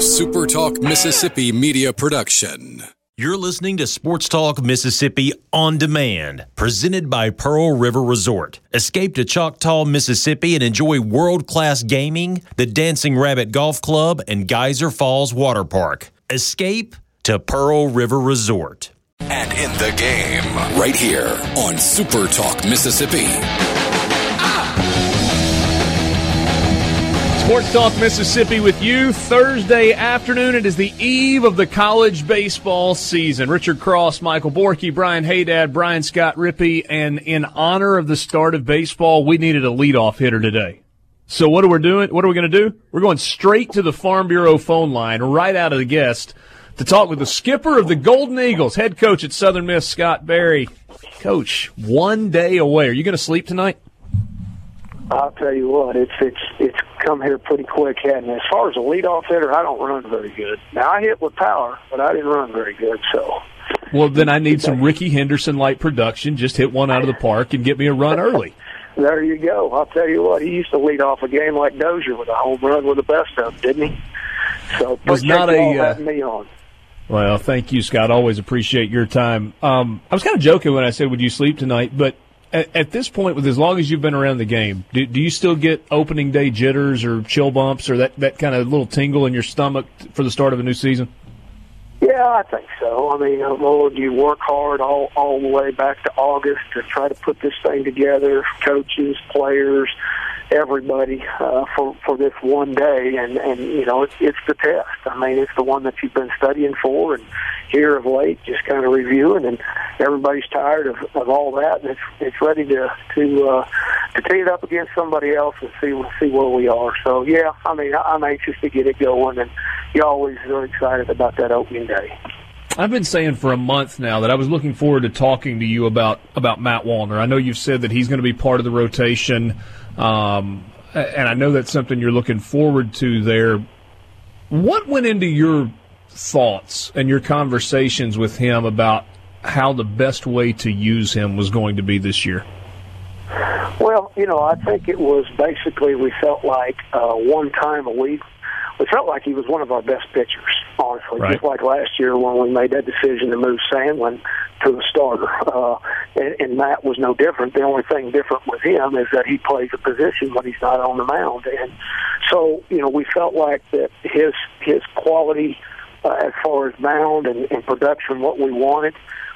a Super Talk Mississippi media production. You're listening to Sports Talk Mississippi on demand, presented by Pearl River Resort. Escape to Choctaw, Mississippi and enjoy world class gaming, the Dancing Rabbit Golf Club, and Geyser Falls Water Park. Escape to Pearl River Resort. And in the game, right here on Super Talk Mississippi. Sports Talk Mississippi with you Thursday afternoon. It is the eve of the college baseball season. Richard Cross, Michael Borky, Brian Haydad, Brian Scott Rippee, and in honor of the start of baseball, we needed a leadoff hitter today. So what are we doing? What are we going to do? We're going straight to the Farm Bureau phone line, right out of the guest, to talk with the skipper of the Golden Eagles, head coach at Southern Miss, Scott Berry. Coach, one day away. Are you going to sleep tonight? I'll tell you what, it's it's it's come here pretty quick, hadn't it? As far as a leadoff hitter, I don't run very good. Now I hit with power, but I didn't run very good. So, well, then I need some Rickey Henderson light production. Just hit one out of the park and get me a run early. there you go. I'll tell you what, he used to lead off a game like Dozier with a home run with the best of, them, didn't he? So was not a uh, me on. Well, thank you, Scott. Always appreciate your time. Um, I was kind of joking when I said, "Would you sleep tonight?" But at, at, this point, with as long as you've been around the game, do, do you still get opening day jitters or chill bumps or that, that kind of little tingle in your stomach for the start of a new season? Yeah, I think so. I mean, uh, Lord, you work hard all all the way back to August to try to put this thing together. Coaches, players, everybody uh, for for this one day, and and you know it's it's the test. I mean, it's the one that you've been studying for, and here of late, just kind of reviewing, and everybody's tired of, of all that, and it's it's ready to to uh, to tee it up against somebody else and see see where we are. So yeah, I mean, I'm anxious to get it going, and you always are excited about that opening day. I've been saying for a month now that I was looking forward to talking to you about about Matt Wallner. I know you've said that he's going to be part of the rotation, um, and I know that's something you're looking forward to there. What went into your thoughts and your conversations with him about how the best way to use him was going to be this year? Well, you know, I think it was basically we felt like uh, one time a week. We felt like he was one of our best pitchers, honestly. Right. Just like last year when we made that decision to move Sandlin to the starter, uh, and, and Matt was no different. The only thing different with him is that he plays a position when he's not on the mound, and so you know we felt like that his his quality uh, as far as mound and, and production, what we wanted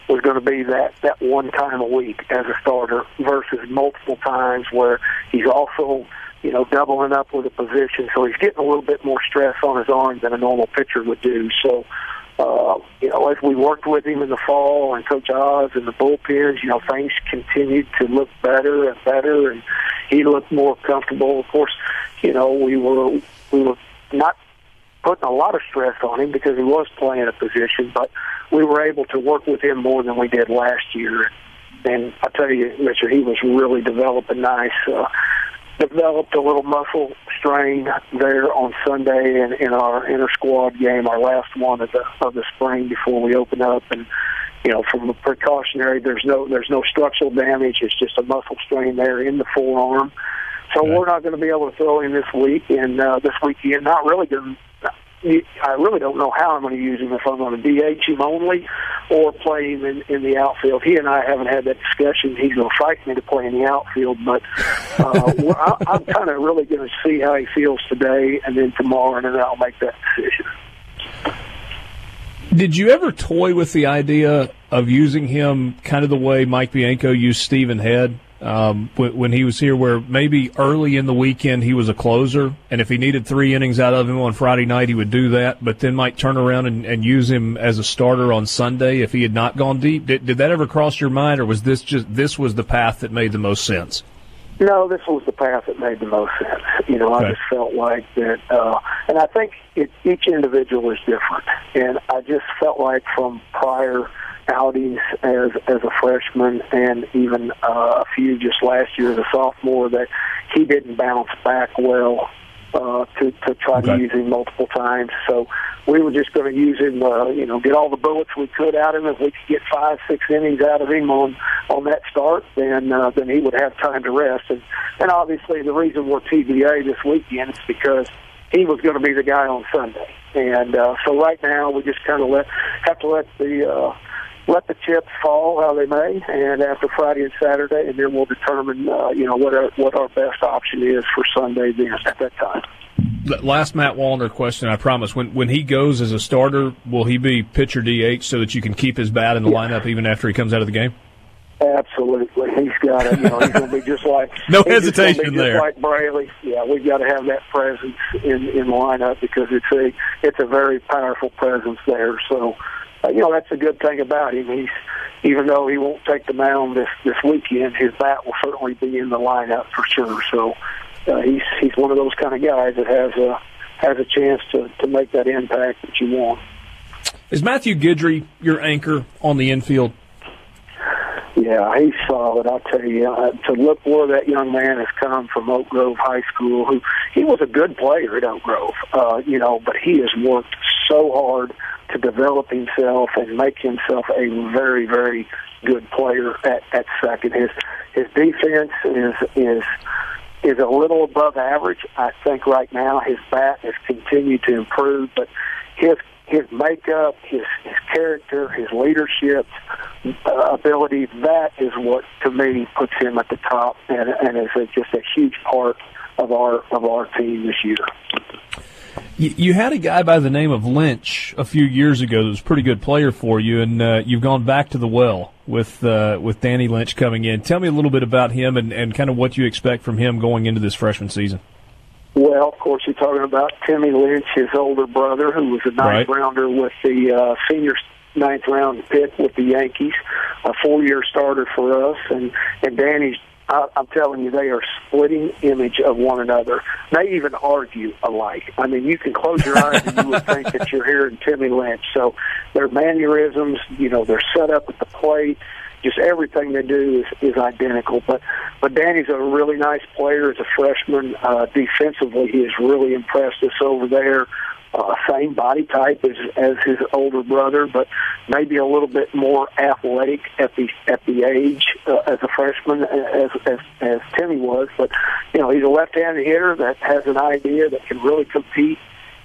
was going to be that that one time a week as a starter versus multiple times where he's also you know doubling up with a position, so he's getting a little bit more stress on his arm than a normal pitcher would do. So. Uh, you know, as we worked with him in the fall and Coach Oz and the bullpens, you know, things continued to look better and better, and he looked more comfortable. Of course, you know, we were we were not putting a lot of stress on him because he was playing a position, but we were able to work with him more than we did last year. And I tell you, Richard, he was really developing nice. Uh, developed a little muscle strain there on Sunday in, in our inter squad game, our last one of the of the spring before we open up. And you know, from a precautionary, there's no there's no structural damage. It's just a muscle strain there in the forearm. So okay. we're not going to be able to throw him this week and uh, this weekend. Not really going I really don't know how I'm going to use him if I'm going to DH him only or play him in, in the outfield. He and I haven't had that discussion. He's going to fight me to play in the outfield, but uh, I, I'm kind of really going to see how he feels today and then tomorrow, and then I'll make that decision. Did you ever toy with the idea of using him kind of the way Mike Bianco used Stephen Head? Um, when he was here, where maybe early in the weekend he was a closer, and if he needed three innings out of him on Friday night, he would do that, but then might turn around and, and use him as a starter on Sunday if he had not gone deep. Did, did that ever cross your mind, or was this just this was the path that made the most sense? No, this was the path that made the most sense. You know, okay. I just felt like that, uh, and I think it, each individual is different, and I just felt like from prior outings as as a freshman and even uh, a few just last year as a sophomore that he didn't bounce back well uh, to to try okay. to use him multiple times. So we were just going to use him, uh, you know, get all the bullets we could out of him. If we could get five, six innings out of him on on that start, then uh, then he would have time to rest. And and obviously the reason we're TBA this weekend is because he was going to be the guy on Sunday. And uh, so right now we just kind of let have to let the uh, let the chips fall how they may, and after Friday and Saturday, and then we'll determine uh, you know what our what our best option is for Sunday then at that time. Last Matt Wallner question, I promise. When when he goes as a starter, will he be pitcher DH so that you can keep his bat in the yeah. lineup even after he comes out of the game? Absolutely, he's got it. You know, he's going to be just like no hesitation there. Just like Braley, yeah, we've got to have that presence in in the lineup because it's a it's a very powerful presence there. So, you know, that's a good thing about him. He's even though he won't take the mound this this weekend, his bat will certainly be in the lineup for sure. So, uh, he's he's one of those kind of guys that has a has a chance to to make that impact that you want. Is Matthew Guidry your anchor on the infield? Yeah, he's solid. I'll tell you. Uh, to look where that young man has come from Oak Grove High School, who he was a good player at Oak Grove, uh, you know, but he has worked so hard to develop himself and make himself a very, very good player at, at second. His his defense is is is a little above average. I think right now his bat has continued to improve, but his his makeup, his his character, his leadership uh, ability, that is what to me puts him at the top and and is a, just a huge part of our of our team this year. You, had a guy by the name of Lynch a few years ago that was a pretty good player for you, and uh, you've gone back to the well with uh, with Danny Lynch coming in. Tell me a little bit about him and, and kind of what you expect from him going into this freshman season. Well, of course, you're talking about Timmy Lynch, his older brother, who was a ninth right. rounder with the uh, senior ninth round pick with the Yankees, a four year starter for us, and and Danny's I, I'm telling you, they are splitting image of one another. They even argue alike. I mean, you can close your eyes and you would think that you're hearing Timmy Lynch. So their mannerisms, you know, their setup at the plate, just everything they do is, is identical. But but Danny's a really nice player as a freshman. Uh, defensively, he has really impressed us over there uh, same body type as as his older brother, but maybe a little bit more athletic at the at the age uh, as a freshman as, as as Timmy was. But you know, he's a left-handed hitter that has an idea that can really compete.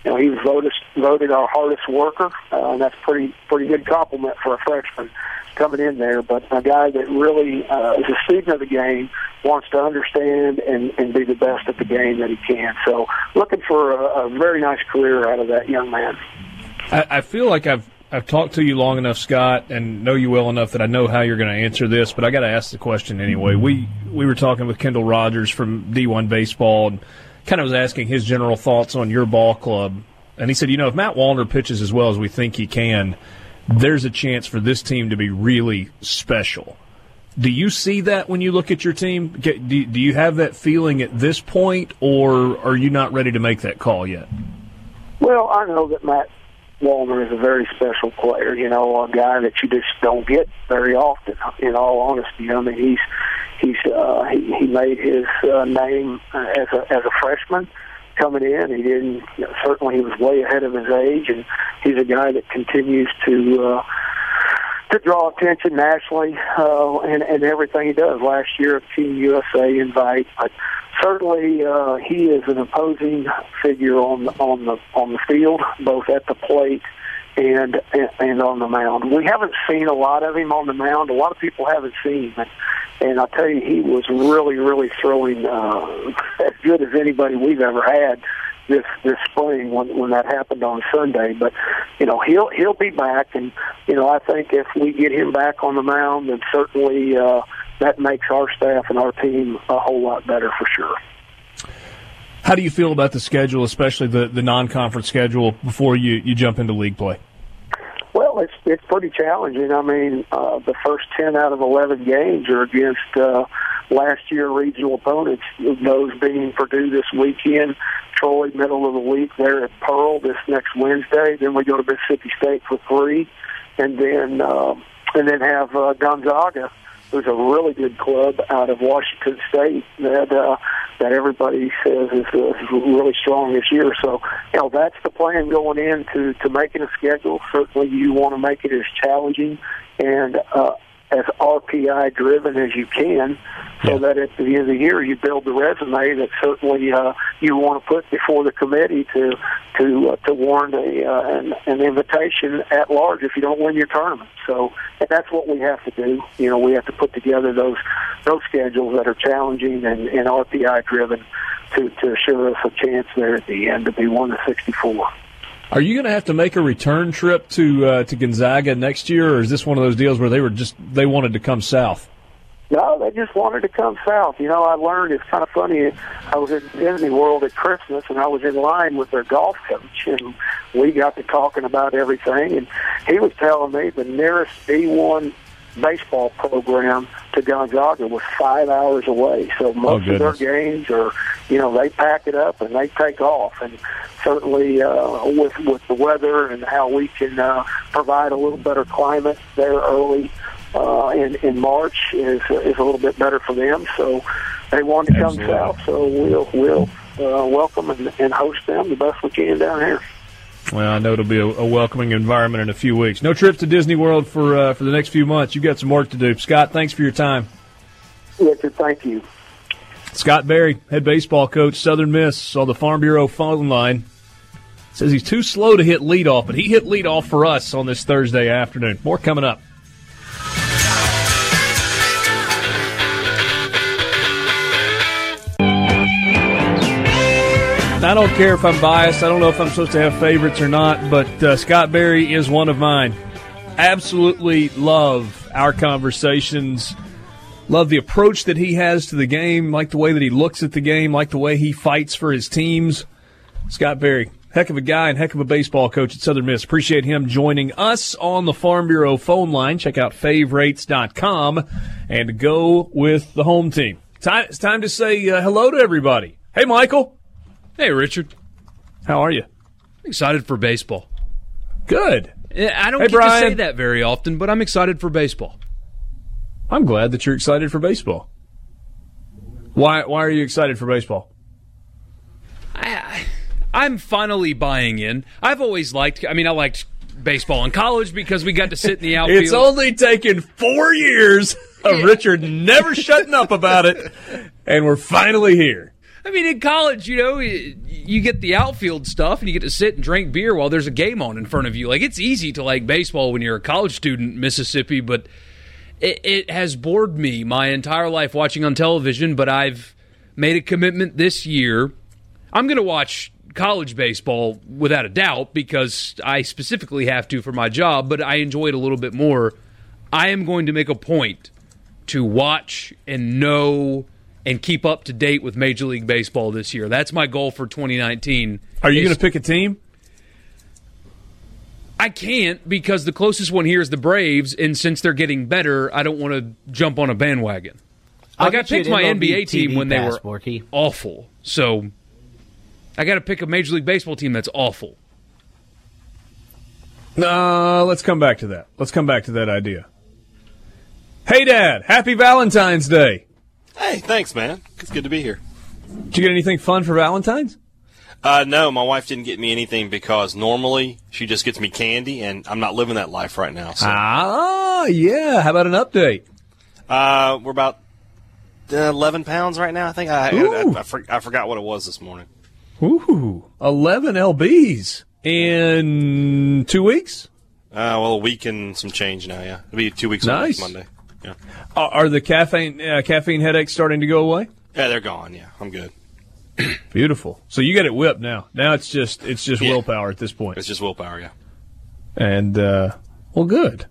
You know, he was voted voted our hardest worker, uh, and that's pretty pretty good compliment for a freshman coming in there, but a guy that really uh, is a student of the game, wants to understand and, and be the best at the game that he can. So, looking for a, a very nice career out of that young man. I, I feel like I've I've talked to you long enough, Scott, and know you well enough that I know how you're going to answer this. But I got to ask the question anyway. We we were talking with Kendall Rogers from D1 Baseball, and kind of was asking his general thoughts on your ball club. And he said, you know, if Matt Wallner pitches as well as we think he can, there's a chance for this team to be really special. Do you see that when you look at your team? Do you have that feeling at this point, or are you not ready to make that call yet? Well, I know that Matt Wallner is a very special player. You know, a guy that you just don't get very often. In all honesty, I mean, he's he's uh, he, he made his uh, name uh, as a as a freshman coming in. He didn't you know, certainly he was way ahead of his age, and he's a guy that continues to uh, to draw attention nationally uh, and and everything he does. Last year, Team USA invite, but certainly uh, he is an imposing figure on on the on the field, both at the plate and and on the mound. We haven't seen a lot of him on the mound. A lot of people haven't seen him, and I tell you, he was really, really throwing uh, as good as anybody we've ever had this this spring when when that happened on Sunday. But you know, he'll he'll be back, and you know, I think if we get him back on the mound, then certainly uh, that makes our staff and our team a whole lot better for sure. How do you feel about the schedule, especially the, the non-conference schedule, before you, you jump into league play? It's it's pretty challenging. I mean, uh, the first ten out of eleven games are against uh, last year regional opponents. Those being Purdue this weekend, Troy middle of the week there at Pearl this next Wednesday. Then we go to Mississippi State for three, and then uh, and then have uh, Gonzaga who's a really good club out of Washington State that uh, that everybody says is, uh, is really strong this year. So, you know, that's the plan going into to making a schedule. Certainly, you want to make it as challenging and uh, as RPI driven as you can, so Yeah. that at the end of the year you build the resume that certainly uh, you want to put before the committee to to uh, to warrant a uh, an, an invitation at large if you don't win your tournament. So and that's what we have to do. You know, we have to put together those those schedules that are challenging and, and RPI driven to to assure us a chance there at the end to be one to sixty four. Are you going to have to make a return trip to uh, to Gonzaga next year, or is this one of those deals where they were just they wanted to come south? No, they just wanted to come south. You know, I learned it's kind of funny. I was at Disney World at Christmas, and I was in line with their golf coach, and we got to talking about everything. And he was telling me the nearest D1 baseball program to Gonzaga was five hours away. So most of their games are, you know, they pack it up and they take off. And certainly uh, with with the weather and how we can uh, provide a little better climate there early uh, in in March is is a little bit better for them. So they want to come south. So we'll we'll uh, welcome and, and host them the best we can down here. Well, I know it'll be a, a welcoming environment in a few weeks. No trips to Disney World for uh, for the next few months. You've got some work to do. Scott, thanks for your time. Richard, thank you. Scott Berry, head baseball coach, Southern Miss, on the Farm Bureau phone line. Says he's too slow to hit leadoff, but he hit leadoff for us on this Thursday afternoon. More coming up. I don't care if I'm biased. I don't know if I'm supposed to have favorites or not, but uh, Scott Berry is one of mine. Absolutely love our conversations. Love the approach that he has to the game, like the way that he looks at the game, like the way he fights for his teams. Scott Berry, heck of a guy and heck of a baseball coach at Southern Miss. Appreciate him joining us on the Farm Bureau phone line. Check out favorites.com and go with the home team. It's time to say uh, hello to everybody. Hey, Michael. Hey, Richard. How are you? Excited for baseball. Good. I don't Hey, get Brian. to say that very often, but I'm excited for baseball. I'm glad that you're excited for baseball. Why, why are you excited for baseball? I, I'm finally buying in. I've always liked. I mean, I liked baseball in college because we got to sit in the outfield. It's only taken four years of Richard never shutting up about it, and we're finally here. I mean, in college, you know, you, get the outfield stuff, and you get to sit and drink beer while there's a game on in front of you. Like it's easy to like baseball when you're a college student Mississippi, but it, it has bored me my entire life watching on television. But I've made a commitment this year. I'm going to watch college baseball without a doubt because I specifically have to for my job, but I enjoy it a little bit more. I am going to make a point to watch and know and keep up to date with Major League Baseball this year. That's my goal for 2019. Are you going to pick a team? I can't because the closest one here is the Braves, and since they're getting better, I don't want to jump on a bandwagon. I'll Like I picked my MLB NBA team when they were Borky. awful, so I got to pick a Major League Baseball team that's awful. No, let's come back to that. Let's come back to that idea. Hey, Dad, happy Valentine's Day. Hey, thanks, man. It's good to be here. Did you get anything fun for Valentine's? Uh, no, my wife didn't get me anything because normally she just gets me candy, and I'm not living that life right now. So Ah, yeah. How about an update? uh, we're about uh, 11 pounds right now. I think I I, I, I, for, I forgot what it was this morning. Ooh, 11 LBs in two weeks? Uh, well, a week and some change now. Yeah, it'll be two weeks on Nice. Monday. Yeah, Are, are the caffeine uh, caffeine headaches starting to go away? yeah, they're gone. Yeah, I'm good. Beautiful. So you got it whipped now. Now it's just it's just Yeah. willpower at this point. It's just willpower. Yeah. And uh, well, good,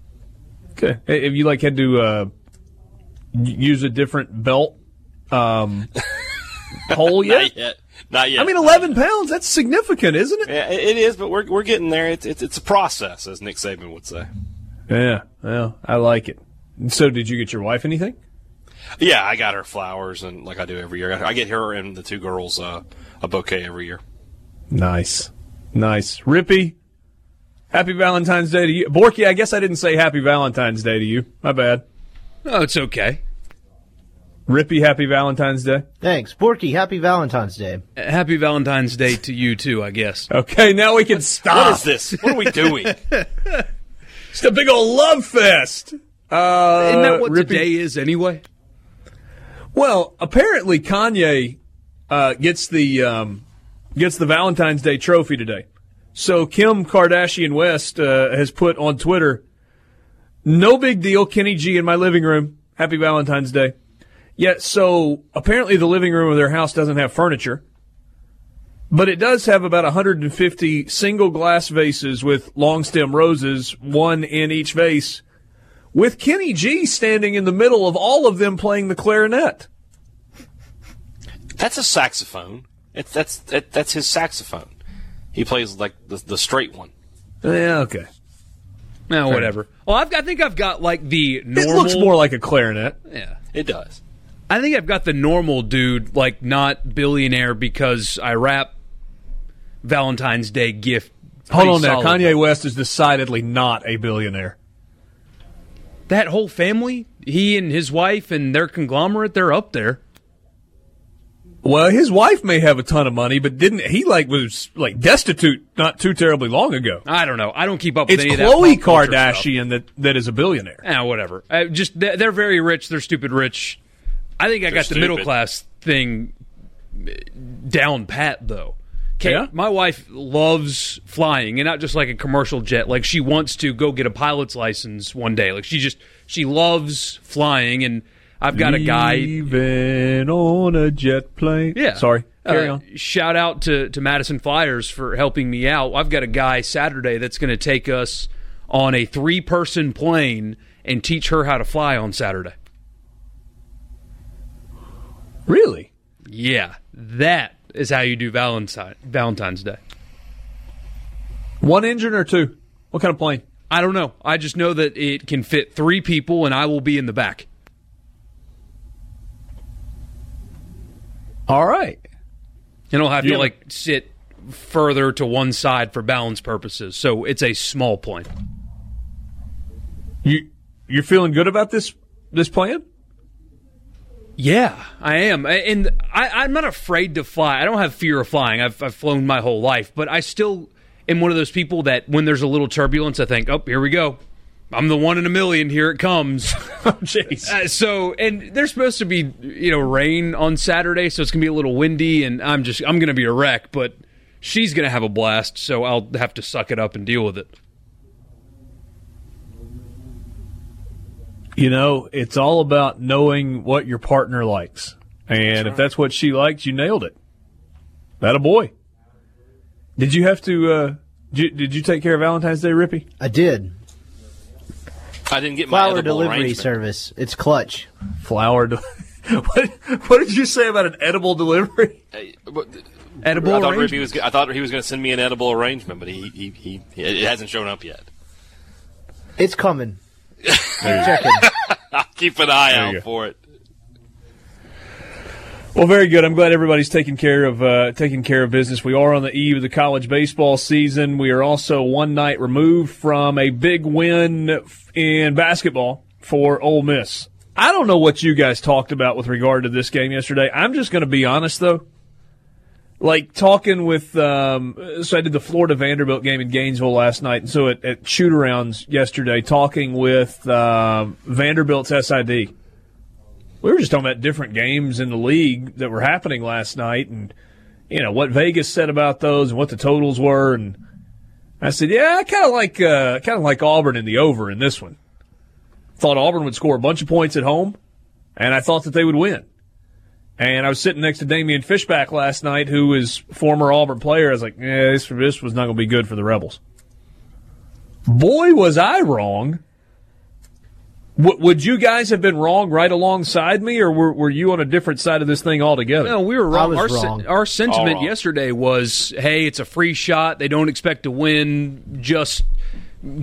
good. Hey, Have you like had to uh, use a different belt um, hole yet? Not yet. Not yet. I mean, eleven pounds. That's significant, isn't it? Yeah, it it is, but we're we're getting there. It's it's, it's a process, as Nick Saban would say. Yeah. Well, I like it. And So, did you get your wife anything? Yeah, I got her flowers, and like I do every year, I get her and the two girls uh, a bouquet every year. Nice, nice. Rippee, happy Valentine's Day to you. Borky, I guess I didn't say happy Valentine's Day to you. My bad. Oh, it's okay. Rippee, happy Valentine's Day. Thanks. Borky, happy Valentine's Day. Happy Valentine's Day to you too, I guess. Okay, now we can What stop. is this? What are we doing? It's a big old love fest. Uh, Isn't that what Rippee- today is anyway? Well, apparently Kanye uh, gets the um, gets the Valentine's Day trophy today. So Kim Kardashian West uh, has put on Twitter, "No big deal, Kenny G in my living room. Happy Valentine's Day." Yet, so apparently the living room of their house doesn't have furniture, but it does have about 150 single glass vases with long stem roses, one in each vase, with Kenny G standing in the middle of all of them playing the clarinet. That's a saxophone. It's, that's that, that's his saxophone. He plays like the, the straight one. Yeah, okay. No, whatever. Well, I've, I think I've got like the normal. It looks more like a clarinet. Yeah. It does. I think I've got the normal dude, like not billionaire because I wrap Valentine's Day gift. Hold on there. solid. Kanye West is decidedly not a billionaire. That whole family, he and his wife and their conglomerate, they're up there. Well, his wife may have a ton of money, but didn't he like was like destitute not too terribly long ago? I don't know. I don't keep up with It's any of that Khloe pop culture stuff. Kardashian that, that is a billionaire. Ah, whatever. Uh, just they're, they're very rich. They're stupid rich. I think I got the stupid. middle class thing down pat though. Yeah? My wife loves flying, and not just like a commercial jet. Like she wants to go get a pilot's license one day. Like she just she loves flying, and I've got a guy. Even on a jet plane. Yeah. Sorry. Carry Uh, on. Shout out to, to Madison Flyers for helping me out. I've got a guy Saturday that's going to take us on a three person plane and teach her how to fly on Saturday. Really? Yeah, that is how you do Valentine Valentine's Day. One engine or two? What kind of plane? I don't know. I just know that it can fit three people, and I will be in the back. All right. And I'll have You to like sit further to one side for balance purposes. So it's a small plane. You you're feeling good about this this plan? Yeah, I am, and I, I'm not afraid to fly. I don't have fear of flying. I've, I've flown my whole life, but I still am one of those people that when there's a little turbulence, I think, "Oh, here we go. I'm the one in a million. Here it comes." Oh, jeez. Uh, so, and there's supposed to be you know rain on Saturday, so it's gonna be a little windy, and I'm just I'm gonna be a wreck. But she's gonna have a blast, so I'll have to suck it up and deal with it. You know, it's all about knowing what your partner likes. And if that's what she likes, you nailed it. That a boy. Did you have to uh did you, did you take care of Valentine's Day, Rippee? I did. I didn't get my Flower delivery service. It's clutch. Flower de- what, what did you say about an edible delivery? Hey, but- Edible I thought arrangement? Rippee was. I thought he was going to send me an edible arrangement, but he, he, he, he it hasn't shown up yet. It's coming. Checking. I'll keep an eye you out for it. Well, very good. I'm glad everybody's taking care of uh, taking care of business. We are on the eve of the college baseball season. We are also one night removed from a big win in basketball for Ole Miss. I don't know what you guys talked about with regard to this game yesterday. I'm just going to be honest though. Like talking with, um, so I did the Florida Vanderbilt game in Gainesville last night, and so at, at shoot arounds yesterday, talking with um, Vanderbilt's SID we were just talking about different games in the league that were happening last night and you know what Vegas said about those and what the totals were and I said, "Yeah, I kind of like uh kind of like Auburn in the over in this one. Thought Auburn would score a bunch of points at home and I thought that they would win." And I was sitting next to Damian Fishback last night who is former Auburn player. I was like, "Yeah, this this was not going to be good for the Rebels." Boy, was I wrong. W- would you guys have been wrong right alongside me, or were, were you on a different side of this thing altogether? No, we were wrong. was our, sen- wrong. our sentiment wrong. yesterday was, "Hey, it's a free shot. They don't expect to win. Just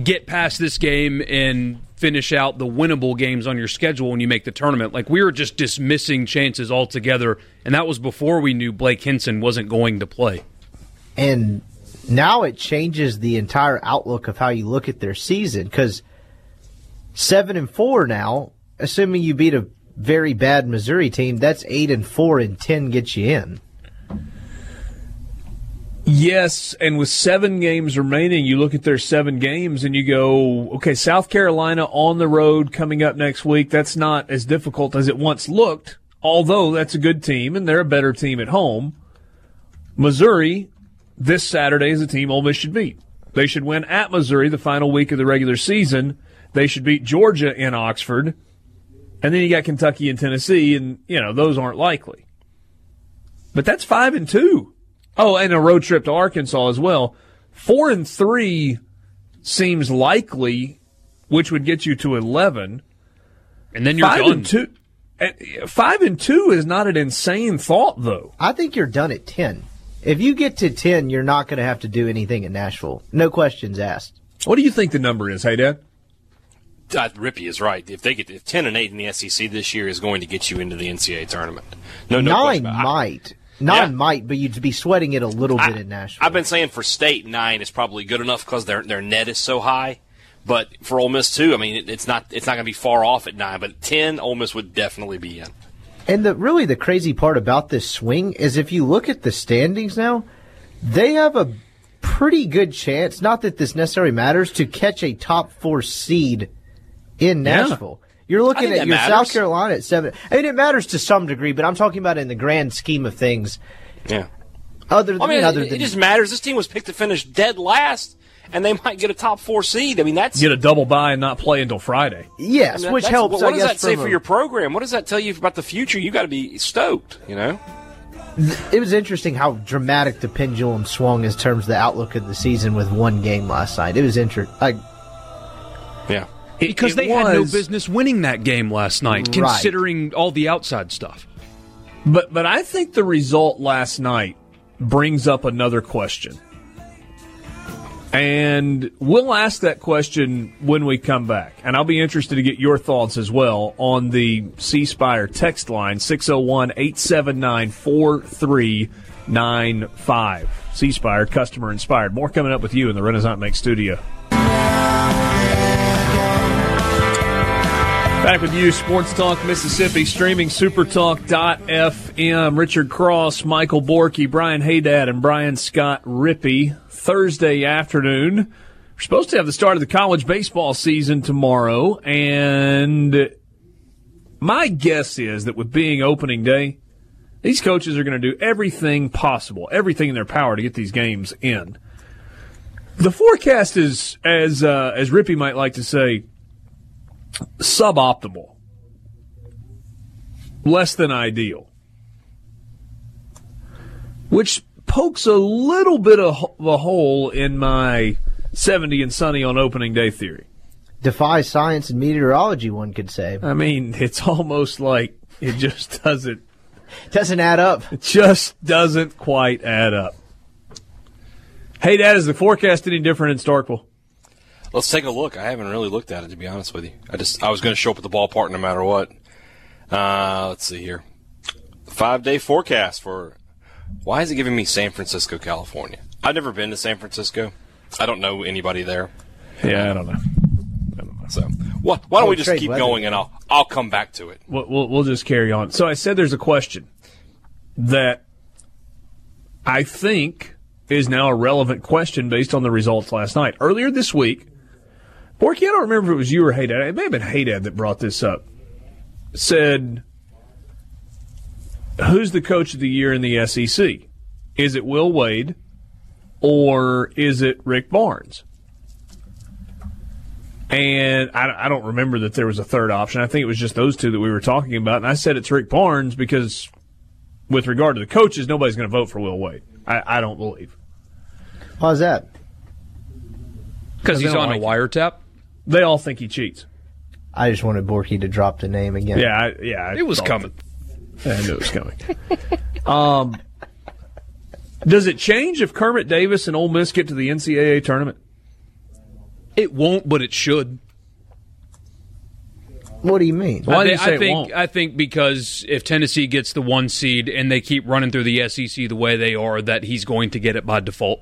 get past this game and finish out the winnable games on your schedule when you make the tournament." Like we were just dismissing chances altogether, and that was before we knew Blake Hinson wasn't going to play. and now it changes the entire outlook of how you look at their season because seven and four now, assuming you beat a very bad Missouri team, that's eight and four and ten gets you in. Yes, and with seven games remaining, you look at their seven games and you go, okay, South Carolina on the road coming up next week. That's not as difficult as it once looked, although that's a good team and they're a better team at home. Missouri, this Saturday is a team Ole Miss should beat. They should win at Missouri the final week of the regular season. They should beat Georgia in Oxford. And then you got Kentucky and Tennessee, and, you know, those aren't likely. But that's five and two. Oh, and a road trip to Arkansas as well. Four and three seems likely, which would get you to 11. And then you're five done. and two. eh, Five and two is not an insane thought, though. I think you're done at 10. If you get to 10, you're not going to have to do anything at Nashville. No questions asked. What do you think the number is, hey, Dad? Uh, Rippee is right. If they get if ten and eight in the SEC this year is going to get you into the NCAA tournament. No, no Nine about it. I- might. Nine Yeah. might, but you'd be sweating it a little bit I- in Nashville. I've been saying for state nine is probably good enough because their their net is so high. But for Ole Miss too, I mean it, it's not it's not going to be far off at nine. But ten, Ole Miss would definitely be in. And the really the crazy part about this swing is if you look at the standings now, they have a pretty good chance, not that this necessarily matters, to catch a top four seed in Yeah. Nashville. You're looking at your matters. South Carolina at seven. I mean, it matters to some degree, but I'm talking about in the grand scheme of things. Yeah. Other than I mean, other it, than it just matters. This team was picked to finish dead last, and they might get a top four seed. I mean, that's Get a double bye and not play until Friday. yes, I mean, which helps. What, I what does guess, that say from for a- your program? What does that tell you about the future? You got to be stoked. You know. It was interesting how dramatic the pendulum swung in terms of the outlook of the season with one game last night. It was interesting. Like, Yeah. because It they had no business winning that game last night, Right. considering all the outside stuff. But but I think the result last night brings up another question. And we'll ask that question when we come back. And I'll be interested to get your thoughts as well on the C Spire text line 601 879 4395. C Spire, customer inspired. More coming up with you in the Renaissance Make studio. Back with you, Sports Talk Mississippi, streaming supertalk.fm. Richard Cross, Michael Borky, Brian Haydad, and Brian Scott Rippee. Thursday afternoon. We're supposed to have the start of the college baseball season tomorrow, and my guess is that with being opening day, these coaches are going to do everything possible, everything in their power to get these games in. The forecast is, as uh, as Rippee might like to say, suboptimal, less than ideal, which pokes a little bit of a hole in my 70 and sunny on opening day theory. defies science and meteorology, one could say. I mean, it's almost like it just doesn't Doesn't add up. it just doesn't quite add up. Hey, Dad, is the forecast any different in Starkville? Let's take a look. I haven't really looked at it to be honest with you. I just I was going to show up at the ballpark no matter what. Uh, let's see here. Five day forecast for. Why is it giving me San Francisco, California? I've never been to San Francisco. I don't know anybody there. Yeah, I don't know. So why, why don't Oh, we just keep weather. going and I'll I'll come back to it. We'll, we'll, we'll just carry on. So I said there's a question that I think is now a relevant question based on the results last night. Earlier this week, Borky, I don't remember if it was you or Haydad. It may have been Haydad that brought this up. Said, who's the coach of the year in the SEC? Is it Will Wade or is it Rick Barnes? And I, I don't remember that there was a third option. I think it was just those two that we were talking about. And I said it's Rick Barnes because, with regard to the coaches, nobody's going to vote for Will Wade. I, I don't believe. How's that? Because he's they don't on a like wiretap. They all think he cheats. I just wanted Borky to drop the name again. Yeah, I, yeah. I It was coming. that- I knew it was coming. um, does it change if Kermit Davis and Ole Miss get to the NCAA tournament? It won't, but it should. What do you mean? Why I, do you say I it won't? I think because if Tennessee gets the one seed and they keep running through the SEC the way they are, that he's going to get it by default.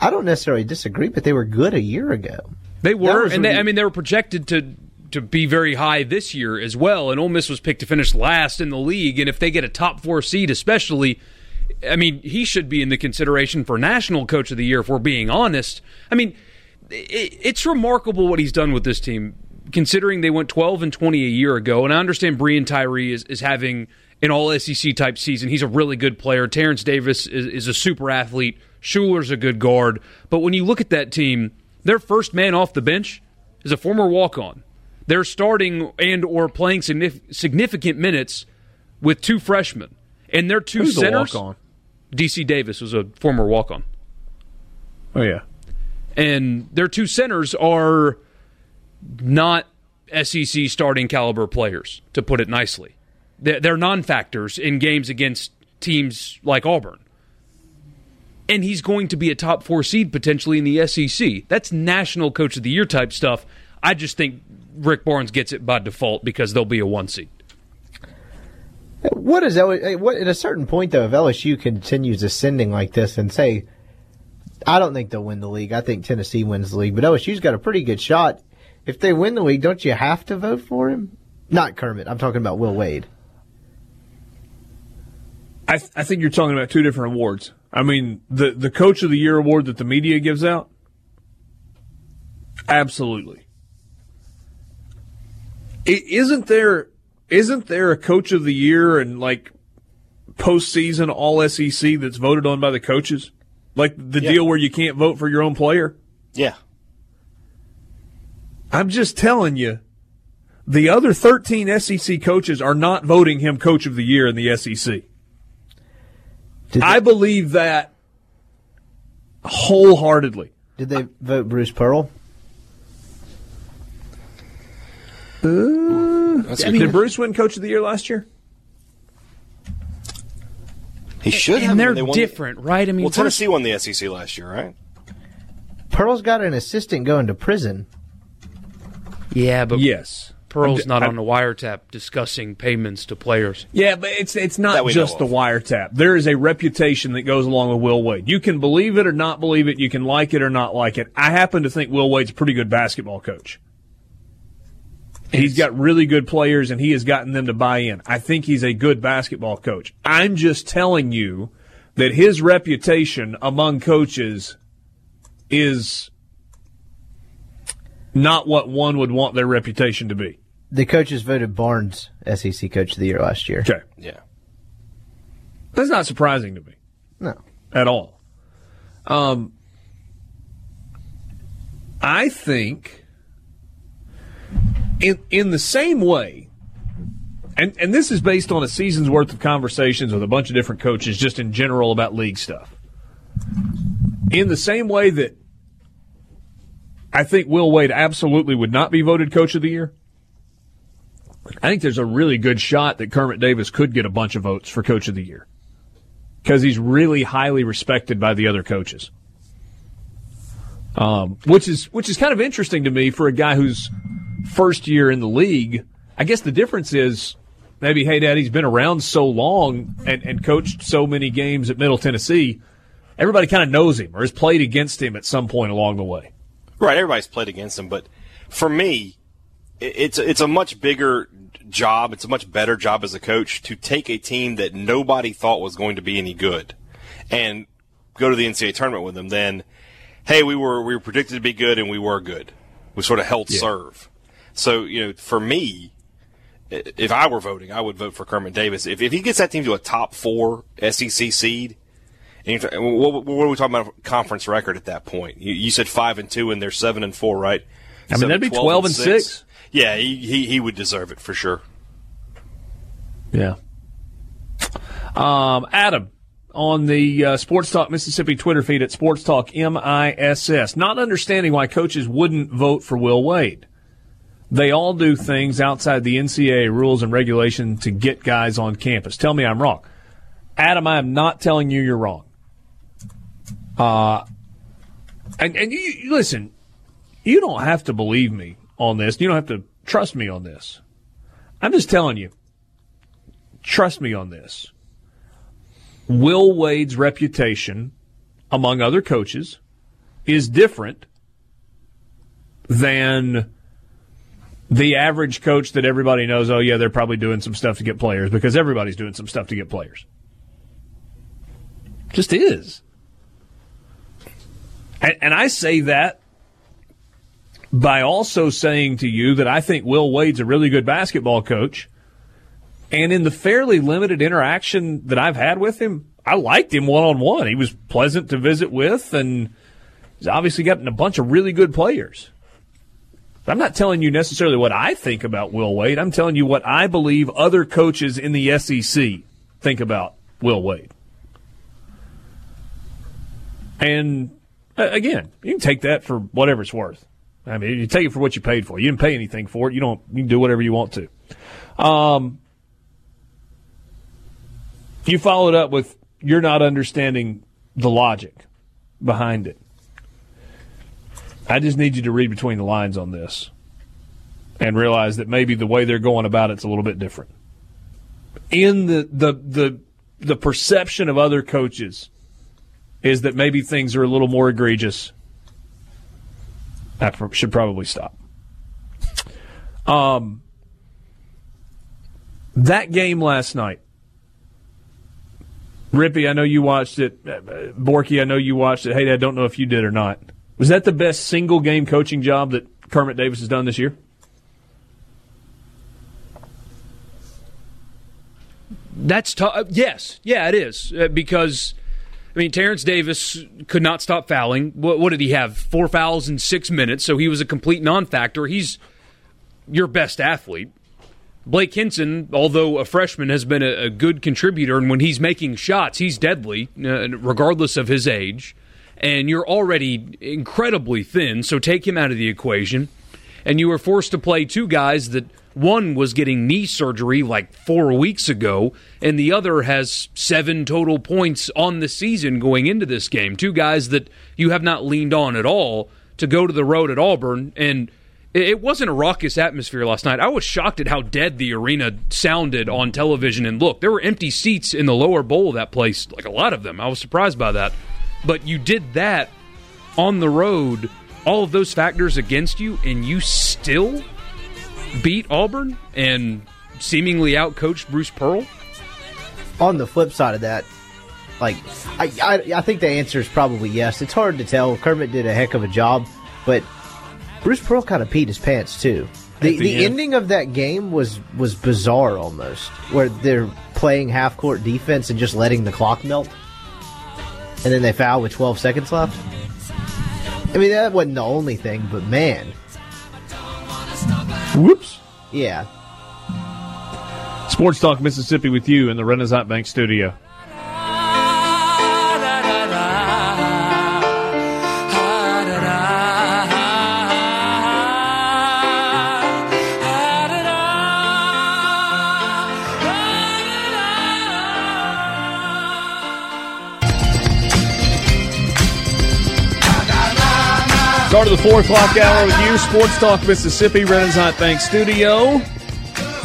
I don't necessarily disagree, but they were good a year ago. They were, and they, I mean, they were projected to to be very high this year as well. And Ole Miss was picked to finish last in the league. And if they get a top four seed, especially, I mean, he should be in the consideration for National Coach of the Year if we're being honest. I mean, it, it's remarkable what he's done with this team, considering they went 12 and 20 a year ago. And I understand Breein Tyree is, is having an all SEC type season. He's a really good player. Terrence Davis is, is a super athlete. Shuler's a good guard. But when you look at that team, their first man off the bench is a former walk on. They're starting and or playing significant minutes with two freshmen. And their two Who's centers. The walk-on? DC Davis was a former walk on. Oh yeah. And their two centers are not SEC starting caliber players, to put it nicely. They're non factors in games against teams like Auburn. And he's going to be a top four seed potentially in the SEC. That's national coach of the year type stuff. I just think Rick Barnes gets it by default because they'll be a one seed. What is that? What at a certain point though, if LSU continues ascending like this and say, I don't think they'll win the league. I think Tennessee wins the league, but LSU's got a pretty good shot. If they win the league, don't you have to vote for him? Not Kermit. I'm talking about Will Wade. I, th- I think you're talking about two different awards. I mean, the the Coach of the Year award that the media gives out. Absolutely. Isn't there isn't there a Coach of the Year and like postseason All SEC that's voted on by the coaches? Like the yeah. deal where you can't vote for your own player. Yeah. I'm just telling you, the other 13 SEC coaches are not voting him Coach of the Year in the SEC. They, I believe that wholeheartedly. Did they vote Bruce Pearl? Uh, I mean, did Bruce win Coach of the Year last year? He should and have. And they're different, the, right? I mean, well, Tennessee won the SEC last year, right? Pearl's got an assistant going to prison. Yeah, but yes, Pearl's not on the wiretap discussing payments to players. Yeah, but it's it's not just the wiretap. There is a reputation that goes along with Will Wade. You can believe it or not believe it. You can like it or not like it. I happen to think Will Wade's a pretty good basketball coach. He's got really good players and he has gotten them to buy in. I think he's a good basketball coach. I'm just telling you that his reputation among coaches is not what one would want their reputation to be. The coaches voted Barnes SEC Coach of the Year last year. Okay. Yeah. That's not surprising to me. No. At all. Um, I think in in the same way, and and this is based on a season's worth of conversations with a bunch of different coaches, just in general about league stuff. In the same way that I think Will Wade absolutely would not be voted Coach of the Year. I think there's a really good shot that Kermit Davis could get a bunch of votes for Coach of the Year because he's really highly respected by the other coaches. Um, which is which is kind of interesting to me for a guy who's first year in the league. I guess the difference is maybe Hey Daddy's been around so long and, and coached so many games at Middle Tennessee. Everybody kind of knows him or has played against him at some point along the way. Right, everybody's played against him, but for me, it's it's a much bigger job. It's a much better job as a coach to take a team that nobody thought was going to be any good and go to the NCAA tournament with them. Then, hey, we were we were predicted to be good and we were good. We sort of held yeah. serve. So you know, for me, if I were voting, I would vote for Kermit Davis. If if he gets that team to a top four SEC seed what, what are we talking about? Conference record at that point? You, you, said five and two, and they're seven and four, right? I mean, that'd be 12, 12 and six. six. Yeah, he, he, he would deserve it for sure. Yeah. Um, Adam on the uh, Sports Talk Mississippi Twitter feed at Sports Talk MISS, not understanding why coaches wouldn't vote for Will Wade. They all do things outside the NCAA rules and regulation to get guys on campus. Tell me I'm wrong. Adam, I am not telling you you're wrong. Uh, and, and you, you listen, you don't have to believe me on this. You don't have to trust me on this. I'm just telling you, trust me on this. Will Wade's reputation among other coaches is different than the average coach that everybody knows, oh, yeah, they're probably doing some stuff to get players because everybody's doing some stuff to get players. Just is. And, and I say that by also saying to you that I think Will Wade's a really good basketball coach. And in the fairly limited interaction that I've had with him, I liked him one on one. He was pleasant to visit with, and he's obviously gotten a bunch of really good players. I'm not telling you necessarily what I think about Will Wade. I'm telling you what I believe other coaches in the SEC think about Will Wade. And again, you can take that for whatever it's worth. I mean, you take it for what you paid for. You didn't pay anything for it. You don't. You can do whatever you want to. Um, you followed up with you're not understanding the logic behind it. I just need you to read between the lines on this and realize that maybe the way they're going about it's a little bit different. In the the the the perception of other coaches is that maybe things are a little more egregious. That should probably stop. Um, that game last night, Rippee, I know you watched it. Borky, I know you watched it. Hey, I don't know if you did or not. Was that the best single game coaching job that Kermit Davis has done this year? That's tough. Uh, yes, yeah, it is uh, because I mean Terrence Davis could not stop fouling. What, what, did he have? Four fouls in six minutes, so he was a complete non-factor. He's your best athlete. Blake Hinson, although a freshman, has been a, a good contributor, and when he's making shots, he's deadly, uh, regardless of his age and you're already incredibly thin, so take him out of the equation. And you were forced to play two guys that one was getting knee surgery like four weeks ago, and the other has seven total points on the season going into this game. Two guys that you have not leaned on at all to go to the road at Auburn. And it wasn't a raucous atmosphere last night. I was shocked at how dead the arena sounded on television. And look, there were empty seats in the lower bowl of that place, like a lot of them. I was surprised by that. But you did that on the road, all of those factors against you, and you still beat Auburn and seemingly outcoached Bruce Pearl? On the flip side of that, like I, I, I think the answer is probably yes. It's hard to tell. Kermit did a heck of a job, but Bruce Pearl kind of peed his pants too. The, the, the ending of that game was was bizarre almost, where they're playing half court defense and just letting the clock melt and then they foul with 12 seconds left. I mean, that wasn't the only thing, but man. Whoops. Yeah. Sports Talk Mississippi with you in the Renaissance Bank studio. Start of the four o'clock hour with you, Sports Talk Mississippi, Renaissance Bank Studio.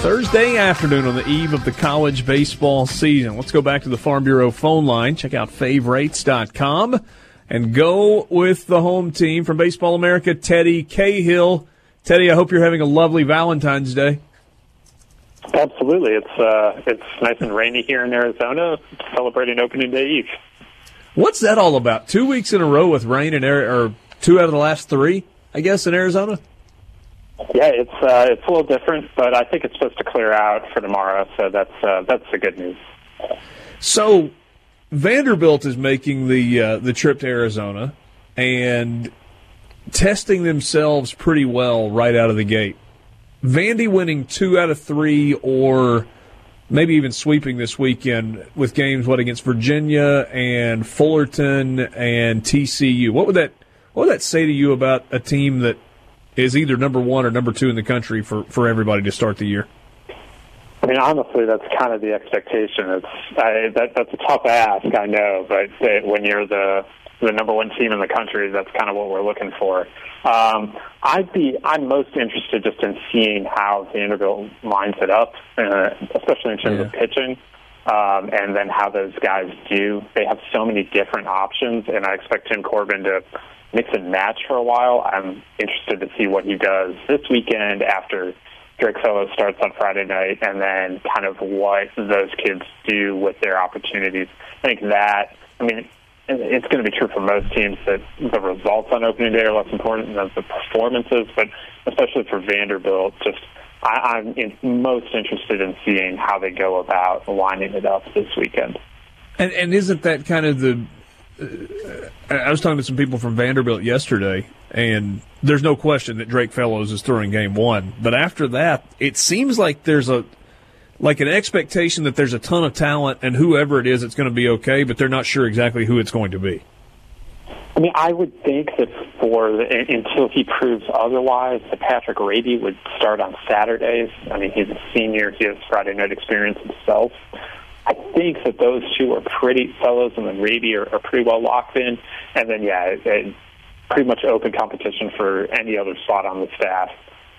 Thursday afternoon on the eve of the college baseball season. Let's go back to the Farm Bureau phone line. Check out favorites.com and go with the home team from Baseball America, Teddy Cahill. Teddy, I hope you're having a lovely Valentine's Day. Absolutely. It's uh, it's nice and rainy here in Arizona, celebrating opening day eve. What's that all about? Two weeks in a row with rain and air, or two out of the last three, I guess, in Arizona. Yeah, it's uh, it's a little different, but I think it's supposed to clear out for tomorrow, so that's uh, that's the good news. So Vanderbilt is making the uh, the trip to Arizona and testing themselves pretty well right out of the gate. Vandy winning two out of three, or maybe even sweeping this weekend with games what against Virginia and Fullerton and TCU. What would that what would that say to you about a team that is either number one or number two in the country for, for everybody to start the year? I mean, honestly, that's kind of the expectation. It's I, that that's a tough ask, I know, but when you're the the number one team in the country, that's kind of what we're looking for. Um, I'd be I'm most interested just in seeing how Vanderbilt lines it up, uh, especially in terms yeah. of pitching. Um, and then how those guys do. They have so many different options, and I expect Tim Corbin to mix and match for a while. I'm interested to see what he does this weekend after Drake Fellows starts on Friday night, and then kind of what those kids do with their opportunities. I think that I mean, it's going to be true for most teams that the results on opening day are less important than the performances, but especially for Vanderbilt, just I, I'm in, most interested in seeing how they go about lining it up this weekend. And, and isn't that kind of the? I was talking to some people from Vanderbilt yesterday, and there's no question that Drake Fellows is throwing game one. But after that, it seems like there's a like an expectation that there's a ton of talent, and whoever it is, it's going to be okay. But they're not sure exactly who it's going to be. I mean, I would think that for until he proves otherwise, that Patrick Raby would start on Saturdays. I mean, he's a senior; he has Friday night experience himself. I think that those two are pretty fellows, and then Raby are, are pretty well locked in. And then, yeah, it, it, pretty much open competition for any other spot on the staff.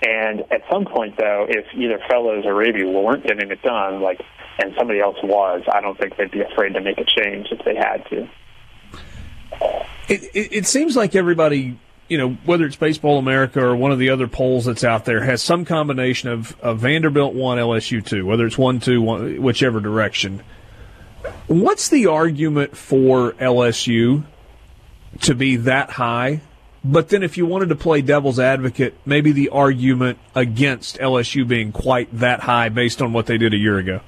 And at some point, though, if either Fellows or Raby weren't getting it done, like, and somebody else was, I don't think they'd be afraid to make a change if they had to. It, it, it seems like everybody, you know, whether it's Baseball America or one of the other polls that's out there, has some combination of, of Vanderbilt one, LSU two, whether it's one, two, one, whichever direction. What's the argument for LSU to be that high? But then, if you wanted to play devil's advocate, maybe the argument against LSU being quite that high based on what they did a year ago.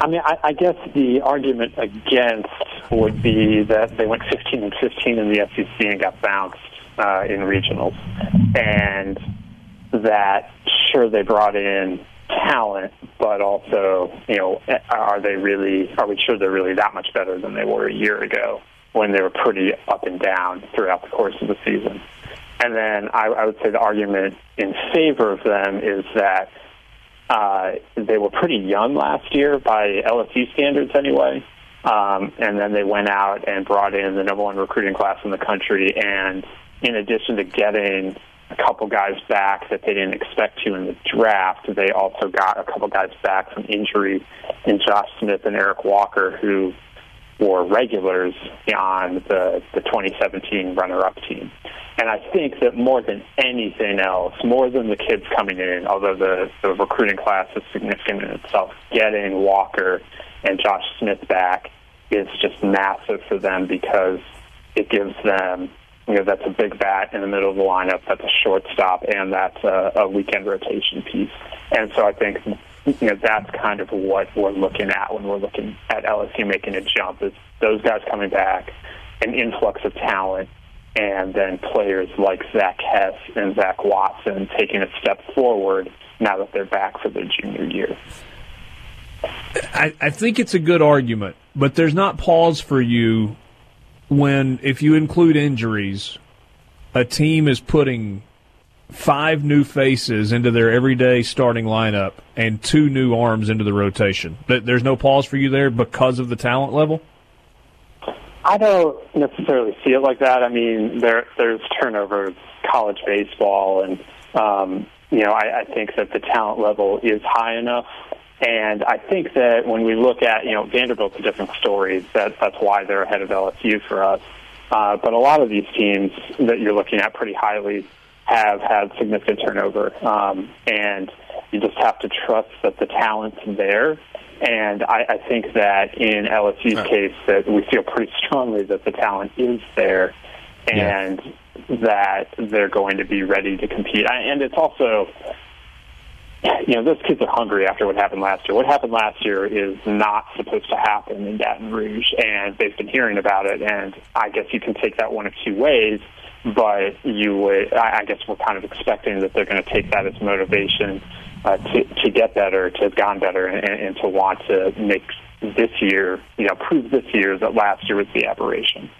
I mean, I, I guess the argument against would be that they went 15 and 15 in the SEC and got bounced uh, in regionals, and that sure they brought in talent, but also, you know, are they really? Are we sure they're really that much better than they were a year ago when they were pretty up and down throughout the course of the season? And then I, I would say the argument in favor of them is that uh, they were pretty young last year by LSU standards, anyway. Um, and then they went out and brought in the number one recruiting class in the country. And in addition to getting a couple guys back that they didn't expect to in the draft, they also got a couple guys back from injury in Josh Smith and Eric Walker, who were regulars on the, the 2017 runner-up team. And I think that more than anything else, more than the kids coming in, although the, the recruiting class is significant in itself, getting Walker and Josh Smith back is just massive for them because it gives them, you know, that's a big bat in the middle of the lineup, that's a shortstop, and that's a, a weekend rotation piece. And so I think, you know, that's kind of what we're looking at when we're looking at LSU making a jump is those guys coming back, an influx of talent, and then players like Zach Hess and Zach Watson taking a step forward now that they're back for their junior year. I, I think it's a good argument, but there's not pause for you when, if you include injuries, a team is putting five new faces into their everyday starting lineup and two new arms into the rotation. There's no pause for you there because of the talent level? I don't necessarily see it like that. I mean, there there's turnover college baseball, and um, you know, I, I think that the talent level is high enough. And I think that when we look at, you know, Vanderbilt's a different story. That that's why they're ahead of LSU for us. Uh, but a lot of these teams that you're looking at pretty highly have had significant turnover, um, and you just have to trust that the talent's there and I, I think that in LSU's right. case, that we feel pretty strongly that the talent is there, and yeah. that they're going to be ready to compete. And it's also, you know, those kids are hungry after what happened last year. What happened last year is not supposed to happen in Baton Rouge, and they've been hearing about it. And I guess you can take that one of two ways but you would, I guess we're kind of expecting that they're going to take that as motivation uh, to, to get better, to have gone better, and, and to want to make this year, you know, prove this year that last year was the aberration.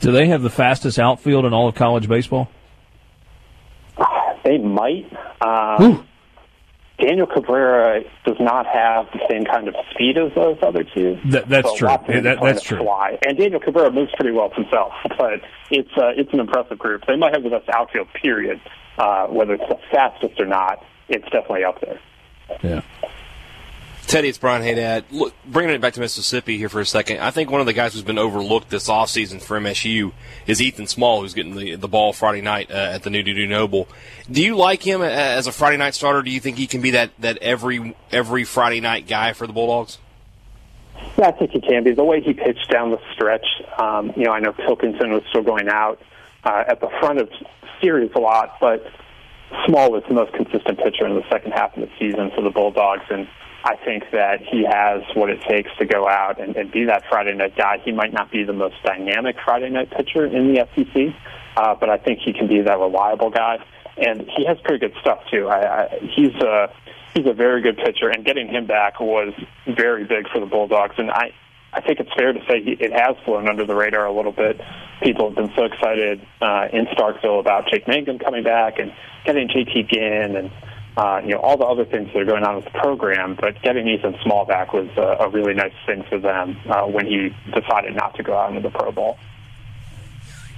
Do they have the fastest outfield in all of college baseball? They might. Um, Daniel Cabrera does not have the same kind of speed as those other two. That, that's so true. Yeah, that, that's true. Fly. And Daniel Cabrera moves pretty well himself, but it's uh, it's an impressive group. They might have the best outfield period, uh, whether it's the fastest or not it's definitely up there. Yeah. Teddy, it's Brian Hadad. Look, bringing it back to Mississippi here for a second, I think one of the guys who's been overlooked this offseason for MSU is Ethan Small, who's getting the, the ball Friday night uh, at the New Dudy Noble. Do you like him as a Friday night starter? Do you think he can be that, that every every Friday night guy for the Bulldogs? Yeah, I think he can be. The way he pitched down the stretch, um, you know, I know Pilkington was still going out uh, at the front of series a lot, but Small was the most consistent pitcher in the second half of the season for the Bulldogs, and I think that he has what it takes to go out and, and be that Friday night guy. He might not be the most dynamic Friday night pitcher in the SEC, uh, but I think he can be that reliable guy, and he has pretty good stuff too. I, I, he's a he's a very good pitcher, and getting him back was very big for the Bulldogs. And I, I think it's fair to say he, it has flown under the radar a little bit. People have been so excited uh, in Starkville about Jake Mangum coming back and getting JT Ginn and uh, you know all the other things that are going on with the program. But getting Ethan Small back was a, a really nice thing for them uh, when he decided not to go out into the Pro Bowl.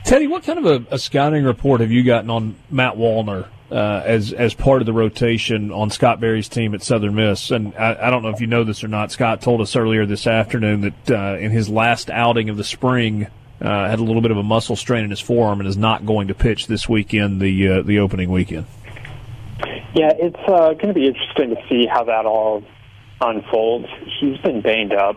Teddy, what kind of a, a scouting report have you gotten on Matt Wallner uh, as as part of the rotation on Scott Berry's team at Southern Miss. And I, I, don't know if you know this or not. Scott told us earlier this afternoon that uh, in his last outing of the spring, uh, had a little bit of a muscle strain in his forearm and is not going to pitch this weekend, the uh, the opening weekend. Yeah, it's uh, going to be interesting to see how that all unfolds. He's been banged up,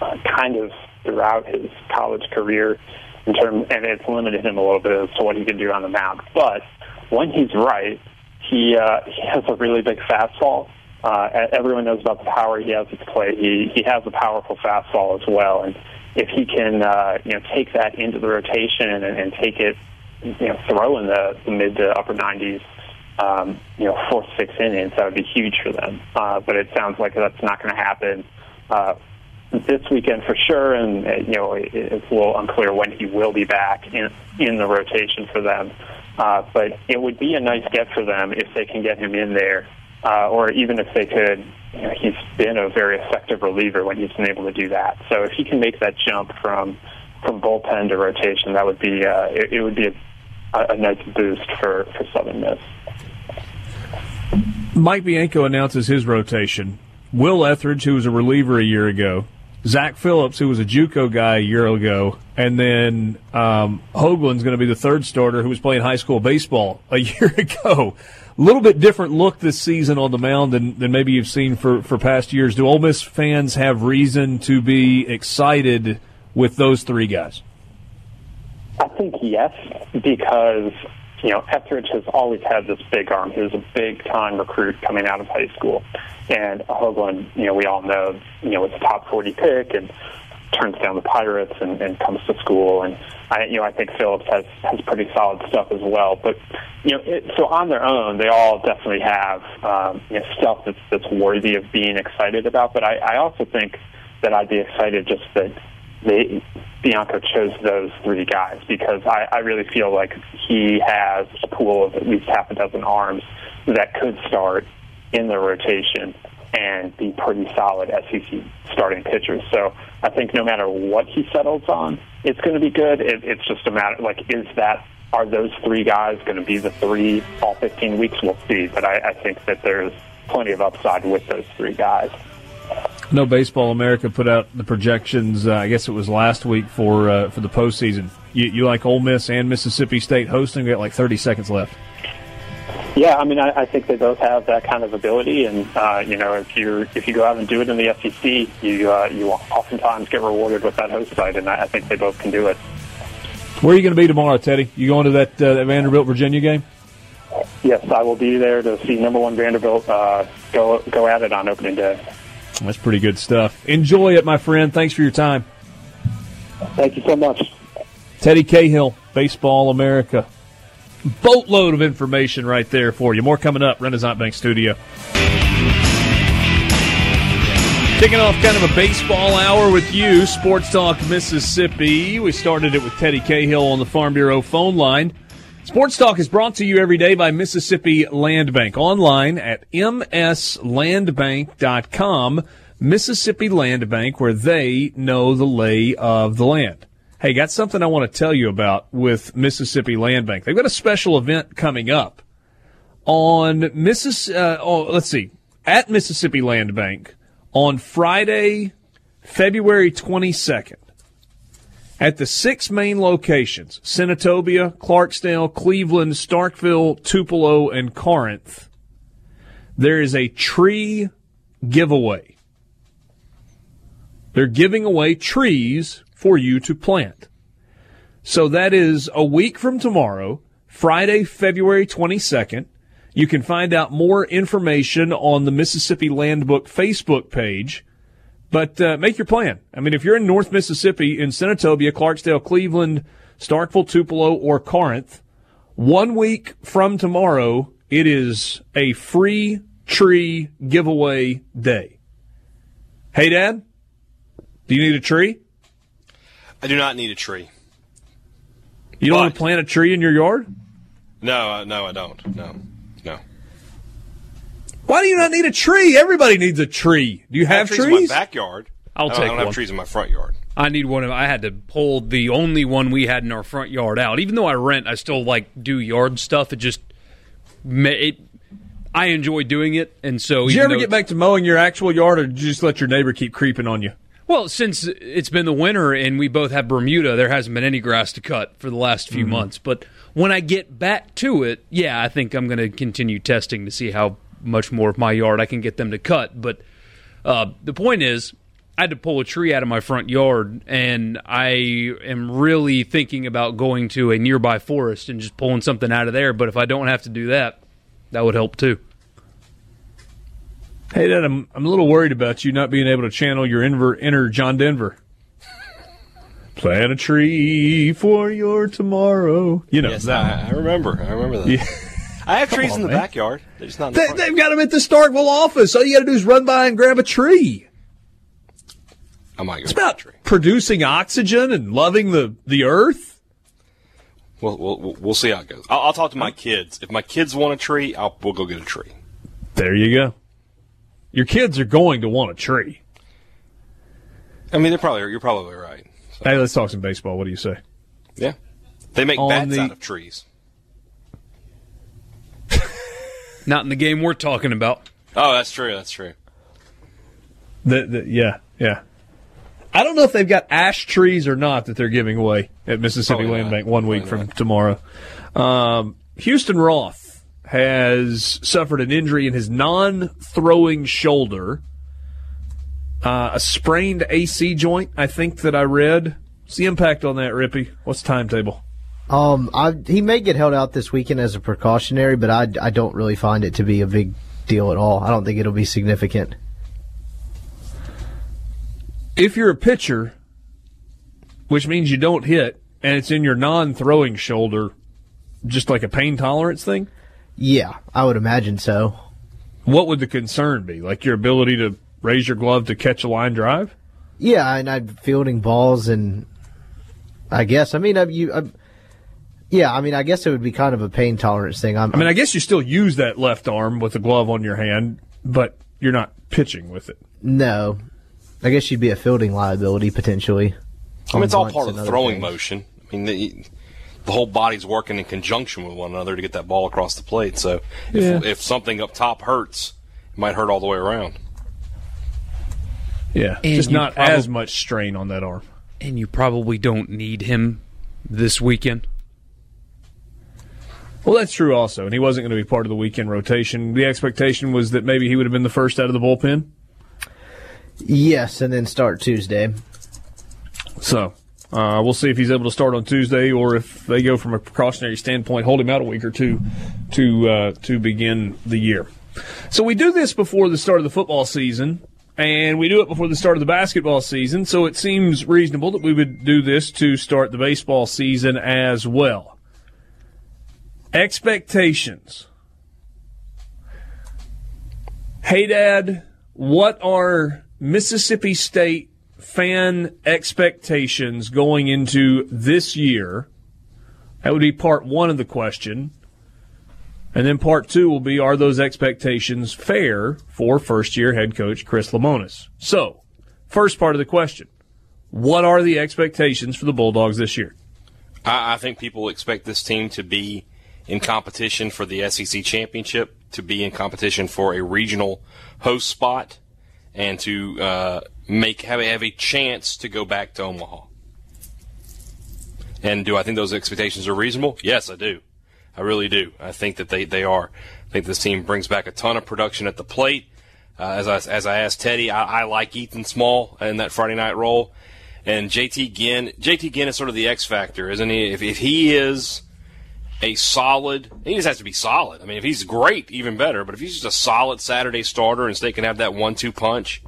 uh, kind of throughout his college career, in term, and it's limited him a little bit as to what he can do on the mound. But when he's right, he uh, he has a really big fastball. Uh, everyone knows about the power he has at plate. He he has a powerful fastball as well, and if he can uh, you know take that into the rotation and, and take it, you know, throw in the, the mid to upper 90s, um, you know, four six innings, that would be huge for them. Uh, but it sounds like that's not going to happen. Uh, this weekend for sure, and you know it's a little unclear when he will be back in in the rotation for them. Uh, but it would be a nice get for them if they can get him in there, uh, or even if they could. You know, he's been a very effective reliever when he's been able to do that. So if he can make that jump from from bullpen to rotation, that would be uh, it, it would be a, a nice boost for for Southern Miss. Mike Bianco announces his rotation. Will Etheridge, who was a reliever a year ago, Zach Phillips, who was a JUCO guy a year ago, and then um, Hoglund's going to be the third starter who was playing high school baseball a year ago. A little bit different look this season on the mound than, than maybe you've seen for, for past years. Do Ole Miss fans have reason to be excited with those three guys? I think yes, because you know, Etheridge has always had this big arm. He was a big time recruit coming out of high school. And Hoglund, you know, we all know, you know, it's a top 40 pick and turns down the Pirates and, and comes to school. And I, you know, I think Phillips has, has pretty solid stuff as well. But, you know, it, so on their own, they all definitely have, um, you know, stuff that's, that's worthy of being excited about. But I, I also think that I'd be excited just that they Bianco chose those three guys because I, I really feel like he has a pool of at least half a dozen arms that could start in the rotation and be pretty solid SEC starting pitchers. So I think no matter what he settles on, it's going to be good. It, it's just a matter like is that are those three guys going to be the three all 15 weeks? We'll see. But I, I think that there's plenty of upside with those three guys. No, Baseball America put out the projections. Uh, I guess it was last week for uh, for the postseason. You, you like Ole Miss and Mississippi State hosting? We got like thirty seconds left. Yeah, I mean, I, I think they both have that kind of ability, and uh, you know, if you if you go out and do it in the SEC, you uh, you oftentimes get rewarded with that host site, and I, I think they both can do it. Where are you going to be tomorrow, Teddy? You going to that, uh, that Vanderbilt Virginia game? Yes, I will be there to see number one Vanderbilt uh, go go at it on opening day. That's pretty good stuff. Enjoy it, my friend. Thanks for your time. Thank you so much. Teddy Cahill, Baseball America. Boatload of information right there for you. More coming up, Renaissance Bank Studio. Kicking off kind of a baseball hour with you, Sports Talk Mississippi. We started it with Teddy Cahill on the Farm Bureau phone line. Sports Talk is brought to you every day by Mississippi Land Bank. Online at mslandbank.com. Mississippi Land Bank, where they know the lay of the land. Hey, got something I want to tell you about with Mississippi Land Bank. They've got a special event coming up on Missis. Uh, oh, let's see, at Mississippi Land Bank on Friday, February twenty second. At the six main locations, Senatobia, Clarksdale, Cleveland, Starkville, Tupelo, and Corinth, there is a tree giveaway. they're giving away trees for you to plant. So that is a week from tomorrow, Friday, February 22nd. You can find out more information on the Mississippi Land Book Facebook page. But uh, make your plan. I mean, if you're in North Mississippi, in Senatobia, Clarksdale, Cleveland, Starkville, Tupelo, or Corinth, one week from tomorrow, it is a free tree giveaway day. Hey, Dad, do you need a tree? I do not need a tree. You don't But- want to plant a tree in your yard? No, uh, no, I don't. No. Why do you not need a tree? Everybody needs a tree. Do you I have trees, trees? in my backyard. I'll I don't, take I don't one. have trees in my front yard. I need one of. I had to pull the only one we had in our front yard out. Even though I rent, I still like do yard stuff. It just, ma- it, I enjoy doing it, and so. Did you even ever though- get back to mowing your actual yard, or did you just let your neighbor keep creeping on you? Well, since it's been the winter and we both have Bermuda, there hasn't been any grass to cut for the last few mm-hmm. months. But when I get back to it, yeah, I think I'm going to continue testing to see how much more of my yard I can get them to cut. But uh, the point is, I had to pull a tree out of my front yard, and I am really thinking about going to a nearby forest and just pulling something out of there. But if I don't have to do that, that would help too. Hey, Dad, I'm I'm a little worried about you not being able to channel your inner, inner John Denver. Plant a tree for your tomorrow. You know Yes, that. I, I remember. I remember that. I have trees on, in the man. backyard. They're just not. In the They, front. they've got them at the Starkville office. All you got to do is run by and grab a tree. I might go It's get a about tree. producing oxygen and loving the, the earth. We'll, we'll, we'll- we'll see how it goes. I'll, I'll talk to my kids. If my kids want a tree, I'll we'll go get a tree. There you go. Your kids are going to want a tree. I mean, they're probably you're probably right. So, Hey, let's talk some baseball. What do you say? yeah, they make On bats the- out of trees. Not in the game we're talking about. Oh, that's true. That's true. The, the, yeah, yeah. I don't know if they've got ash trees or not that they're giving away at Mississippi Probably Land not. Bank one week Probably from tomorrow. Um, Houston Roth has suffered an injury in his non-throwing shoulder, uh, a sprained AC joint. I think that I read. What's the impact on that, Rippee? What's the timetable? Um, I, he may get held out this weekend as a precautionary, but I, I don't really find it to be a big deal at all. I don't think it'll be significant. If you're a pitcher, which means you don't hit, and it's in your non-throwing shoulder, just like a pain tolerance thing. Yeah, I would imagine so. What would the concern be? Like your ability to raise your glove to catch a line drive? Yeah, and I'm fielding balls, and I guess I mean I, you. I, yeah, I mean I guess it would be kind of a pain tolerance thing. I'm, I mean, I guess you still use that left arm with a glove on your hand, but you're not pitching with it. no, I guess you'd be a fielding liability potentially. I mean, it's all part of the throwing things. motion. I mean, the, the whole body's working in conjunction with one another to get that ball across the plate. So if, Yeah. if something up top hurts, it might hurt all the way around. Yeah, And just not probab- as much strain on that arm. And you probably don't need him this weekend. Well, that's true also, and he wasn't going to be part of the weekend rotation. The expectation was that maybe he would have been the first out of the bullpen. Yes, and then start Tuesday. So uh, we'll see if he's able to start on Tuesday, or if they go from a precautionary standpoint, hold him out a week or two to uh, to begin the year. So we do this before the start of the football season, and we do it before the start of the basketball season. So it seems reasonable that we would do this to start the baseball season as well. Expectations. Hey, Dad, what are Mississippi State fan expectations going into this year? That would be part one of the question. And then part two will be Are those expectations fair for first year head coach Chris Lemonis? So, first part of the question What are the expectations for the Bulldogs this year? I, I think people expect this team to be in competition for the SEC championship, to be in competition for a regional host spot, and to uh, make have a, have a chance to go back to Omaha. And do I think those expectations are reasonable? Yes, I do. I really do. I think that they, they are. I think this team brings back a ton of production at the plate. Uh, as I as I asked Teddy, I, I like Ethan Small in that Friday night role, and JT Ginn. JT Ginn is sort of the X factor, isn't he? If if he is a solid, he just has to be solid. I mean, if he's great, even better. But if he's just a solid Saturday starter and State can have that one-two punch,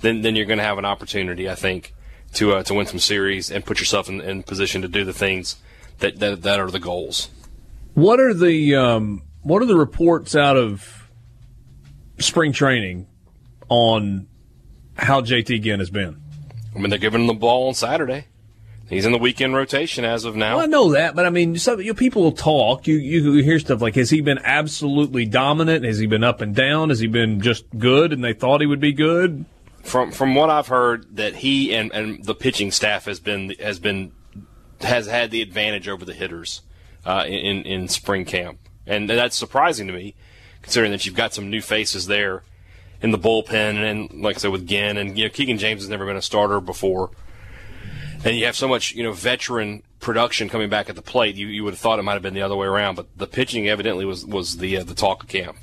then then you're going to have an opportunity, I think, to uh, to win some series and put yourself in, in position to do the things that, that that are the goals. What are the um, what are the reports out of spring training on how JT Ginn has been? I mean, they're giving him the ball on Saturday. He's in the weekend rotation as of now. Well, I know that, but I mean, some, you know, people will talk. You you hear stuff like, "Has he been absolutely dominant? Has he been up and down? Has he been just good?" And they thought he would be good. From from what I've heard, that he and, and the pitching staff has been has been has had the advantage over the hitters uh, in in spring camp, and that's surprising to me, considering that you've got some new faces there in the bullpen, and like I said with Ginn, and you know Keegan James has never been a starter before and you have so much, you know, veteran production coming back at the plate. You, you would have thought it might have been the other way around, but the pitching evidently was was the uh, the talk of camp.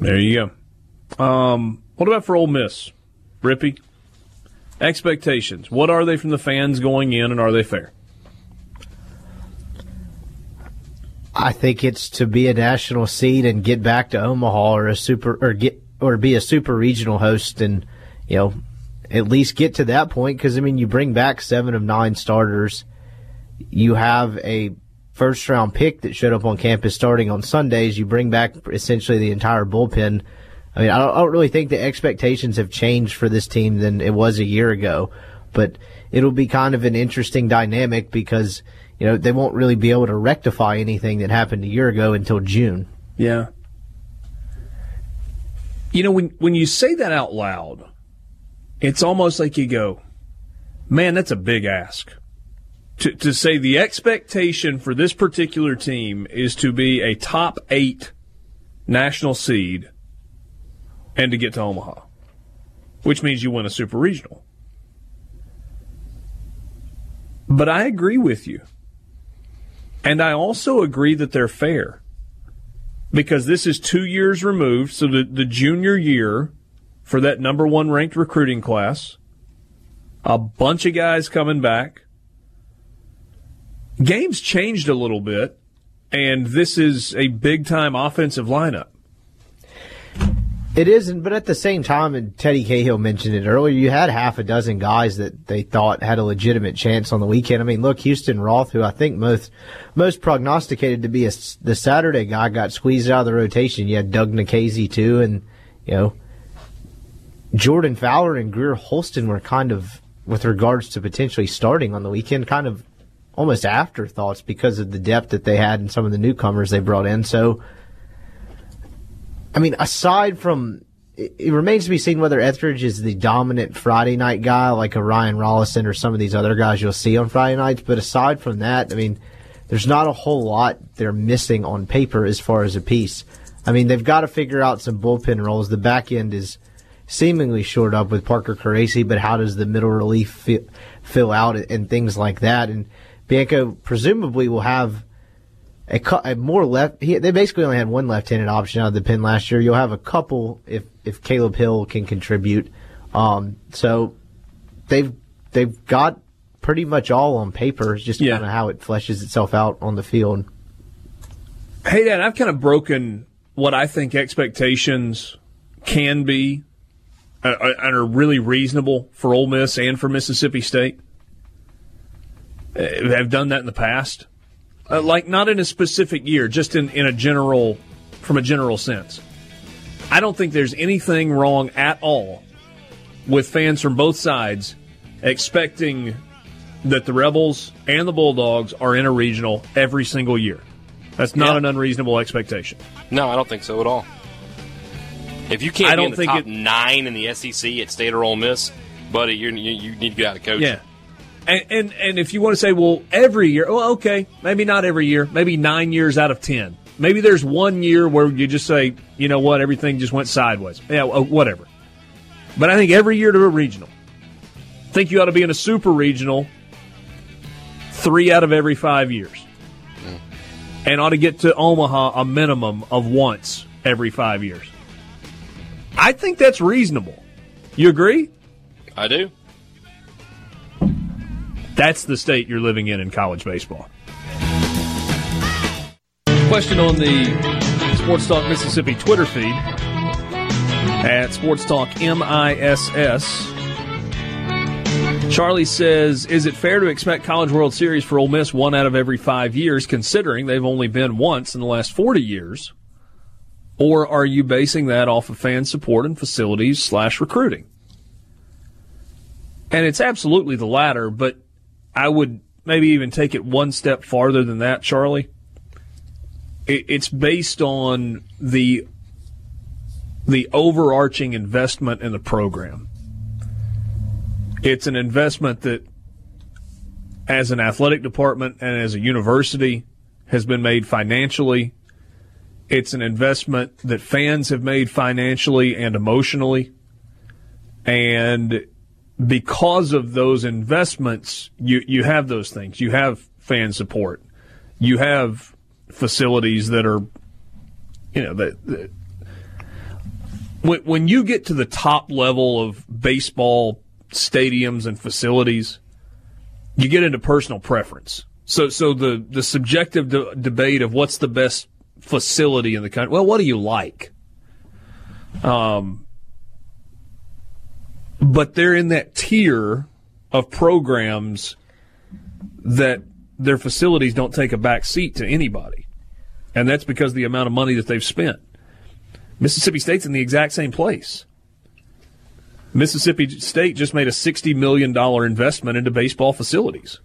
There you go. Um, what about for Ole Miss, Rippee? Expectations. What are they from the fans going in, and are they fair? I think it's to be a national seed and get back to Omaha or a super or get or be a super regional host and you know at least get to that point because I mean you bring back seven of nine starters, you have a first round pick that showed up on campus starting on Sundays. You bring back essentially the entire bullpen. I mean, I don't, I don't really think the expectations have changed for this team than it was a year ago, but it'll be kind of an interesting dynamic because you know they won't really be able to rectify anything that happened a year ago until June. Yeah. You know, when when you say that out loud, it's almost like you go, man, that's a big ask. To, to say the expectation for this particular team is to be a top eight national seed and to get to Omaha, which means you win a super regional. But I agree with you. And I also agree that they're fair because this is two years removed. So the, the junior year for that number one ranked recruiting class. A bunch of guys coming back. Games changed a little bit, and this is a big time offensive lineup. It isn't, but at the same time, and Teddy Cahill mentioned it earlier, you had half a dozen guys that they thought had a legitimate chance on the weekend. I mean, look, Houston Roth, who I think most most prognosticated to be a, the Saturday guy, got squeezed out of the rotation. You had Doug Nikhazy too, and you know Jordan Fowler and Greer Holston were kind of, with regards to potentially starting on the weekend, kind of almost afterthoughts because of the depth that they had and some of the newcomers they brought in. So, I mean, aside from, it, remains to be seen whether Etheridge is the dominant Friday night guy like a Ryan Rollison or some of these other guys you'll see on Friday nights. But aside from that, I mean, there's not a whole lot they're missing on paper as far as a piece. I mean, they've got to figure out some bullpen roles. The back end is seemingly shored up with Parker Caracci, but how does the middle relief fill, fill out and things like that? And Bianco presumably will have a, a more left. He, they basically only had one left-handed option out of the pen last year. You'll have a couple if if Caleb Hill can contribute. Um, so they've they've got pretty much all on paper. It's just yeah. kind of how it fleshes itself out on the field. Hey, Dan, I've kind of broken what I think expectations can be and are really reasonable for Ole Miss and for Mississippi State. Uh, have done that in the past, uh, like not in a specific year, just in, in a general, from a general sense. I don't think there's anything wrong at all with fans from both sides expecting that the Rebels and the Bulldogs are in a regional every single year. That's not an unreasonable expectation. No, I don't think so at all. If you can't I don't think top it, nine in the SEC at State or Ole Miss, buddy, you you need to get out of coaching. Yeah. And, and and if you want to say, well, every year, well, okay, maybe not every year, maybe nine years out of ten. Maybe there's one year where you just say, you know what, everything just went sideways. Yeah, whatever. But I think every year to a regional. I think you ought to be in a super regional three out of every five years. And ought to get to Omaha a minimum of once every five years. I think that's reasonable. You agree? I do. That's the state you're living in in college baseball. Question on the Sports Talk Mississippi Twitter feed at Sports Talk MISS. Charlie says, "Is it fair to expect College World Series for Ole Miss one out of every five years, considering they've only been once in the last forty years? Or are you basing that off of fan support and facilities slash recruiting?" And it's absolutely the latter, but I would maybe even take it one step farther than that, Charlie. It's based on the the overarching investment in the program. It's an investment that, as an athletic department and as a university, has been made financially. It's an investment that fans have made financially and emotionally. And because of those investments, you, you have those things. You have fan support. You have facilities that are, you know, that, that when, when you get to the top level of baseball stadiums and facilities, you get into personal preference. So, so the the subjective de- debate of what's the best facility in the country. Well, what do you like? Um, but they're in that tier of programs that their facilities don't take a back seat to anybody, and that's because the amount of money that they've spent. Mississippi State's in the exact same place. Mississippi State just made a $60 million investment into baseball facilities.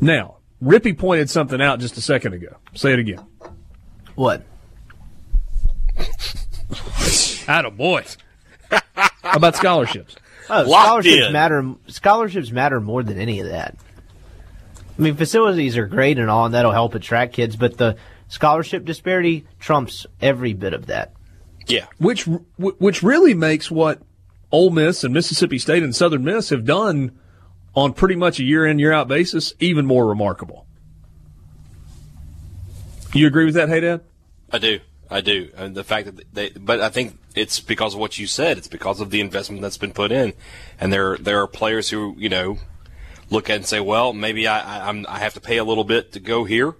Now, Rippee pointed something out just a second ago. Say it again. What? Atta boy. How about scholarships? Oh, Locked scholarships in. matter. Scholarships matter more than any of that. I mean, facilities are great and all, and that'll help attract kids. But the scholarship disparity trumps every bit of that. Yeah. Which which really makes what Ole Miss and Mississippi State and Southern Miss have done on pretty much a year in year out basis even more remarkable. You agree with that, Hey Dad? I do. I do. And the fact that they, but I think it's because of what you said. It's because of the investment that's been put in, and there there are players who you know look at and say, well, maybe I I'm, I have to pay a little bit to go here,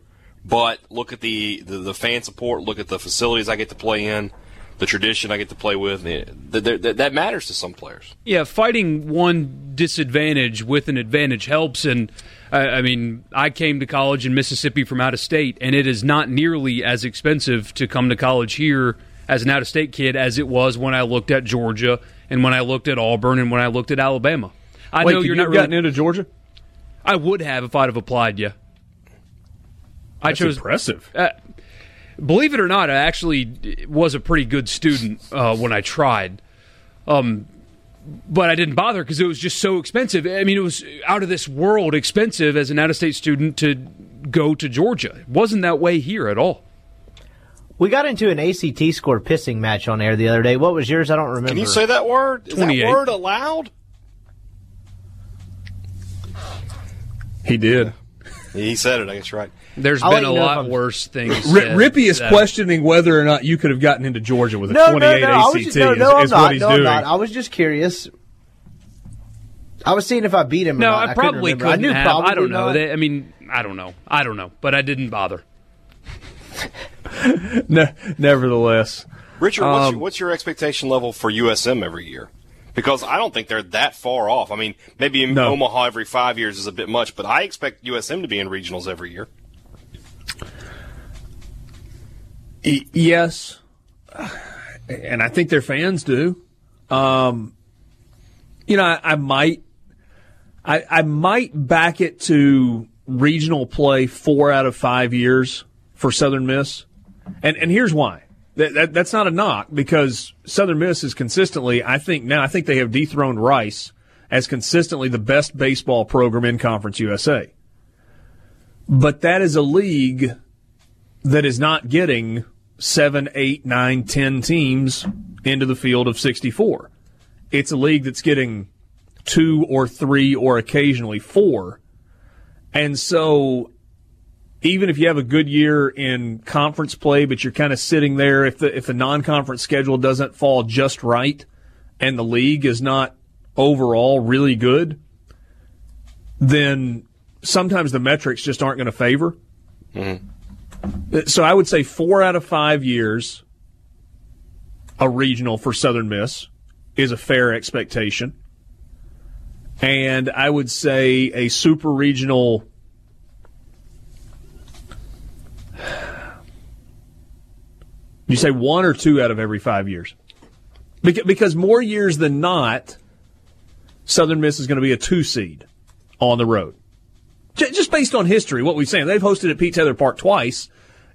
but look at the, the the fan support. Look at the facilities I get to play in, the tradition I get to play with. that matters to some players. Yeah, fighting one disadvantage with an advantage helps. And I, I mean, I came to college in Mississippi from out of state, and it is not nearly as expensive to come to college here as an out of state kid as it was when I looked at Georgia and when I looked at Auburn and when I looked at Alabama. I Wait, know you're you not really, gotten into Georgia. I would have if I'd have applied. Yeah, I chose. impressive. Uh, believe it or not, I actually was a pretty good student uh, when I tried. Um, but I didn't bother because it was just so expensive. I mean, it was out of this world expensive as an out of state student to go to Georgia. It wasn't that way here at all. We got into an ACT score pissing match on air the other day. What was yours? I don't remember. Can you say that word? Is that word allowed? He did. He said it. I guess you're right. There's I'll been a you know if lot I'm- worse things. R- said Rippee is that- questioning whether or not you could have gotten into Georgia with a No, no, 28 no. I was ACT. just, no, is, no, I'm is not. what he's no, I'm not. I was just curious. I was seeing if I beat him. Or No, not. I couldn't probably couldn't I knew have. probably I don't know. They, I mean, I don't know. I don't know. But I didn't bother. Ne- nevertheless, Richard, what's, Um, your, what's your expectation level for USM every year? Because I don't think they're that far off. I mean, maybe No. Omaha every five years is a bit much, but I expect USM to be in regionals every year. E- yes, and I think their fans do. Um, you know, I, I might, I, I might back it to regional play four out of five years for Southern Miss, and and here's why. That, that, that's not a knock because Southern Miss is consistently. I think now I think they have dethroned Rice as consistently the best baseball program in Conference USA. But that is a league that is not getting seven, eight, nine, ten teams into the field of 64. It's a league that's getting two or three or occasionally four. And so even if you have a good year in conference play, but you're kind of sitting there if the if the non-conference schedule doesn't fall just right and the league is not overall really good, then sometimes the metrics just aren't going to favor. Mm-hmm. So I would say four out of five years, a regional for Southern Miss is a fair expectation. And I would say a super regional. You say one or two out of every five years? Because more years than not, Southern Miss is going to be a two seed on the road. Just based on history, what we've seen. They've hosted at Pete Taylor Park twice.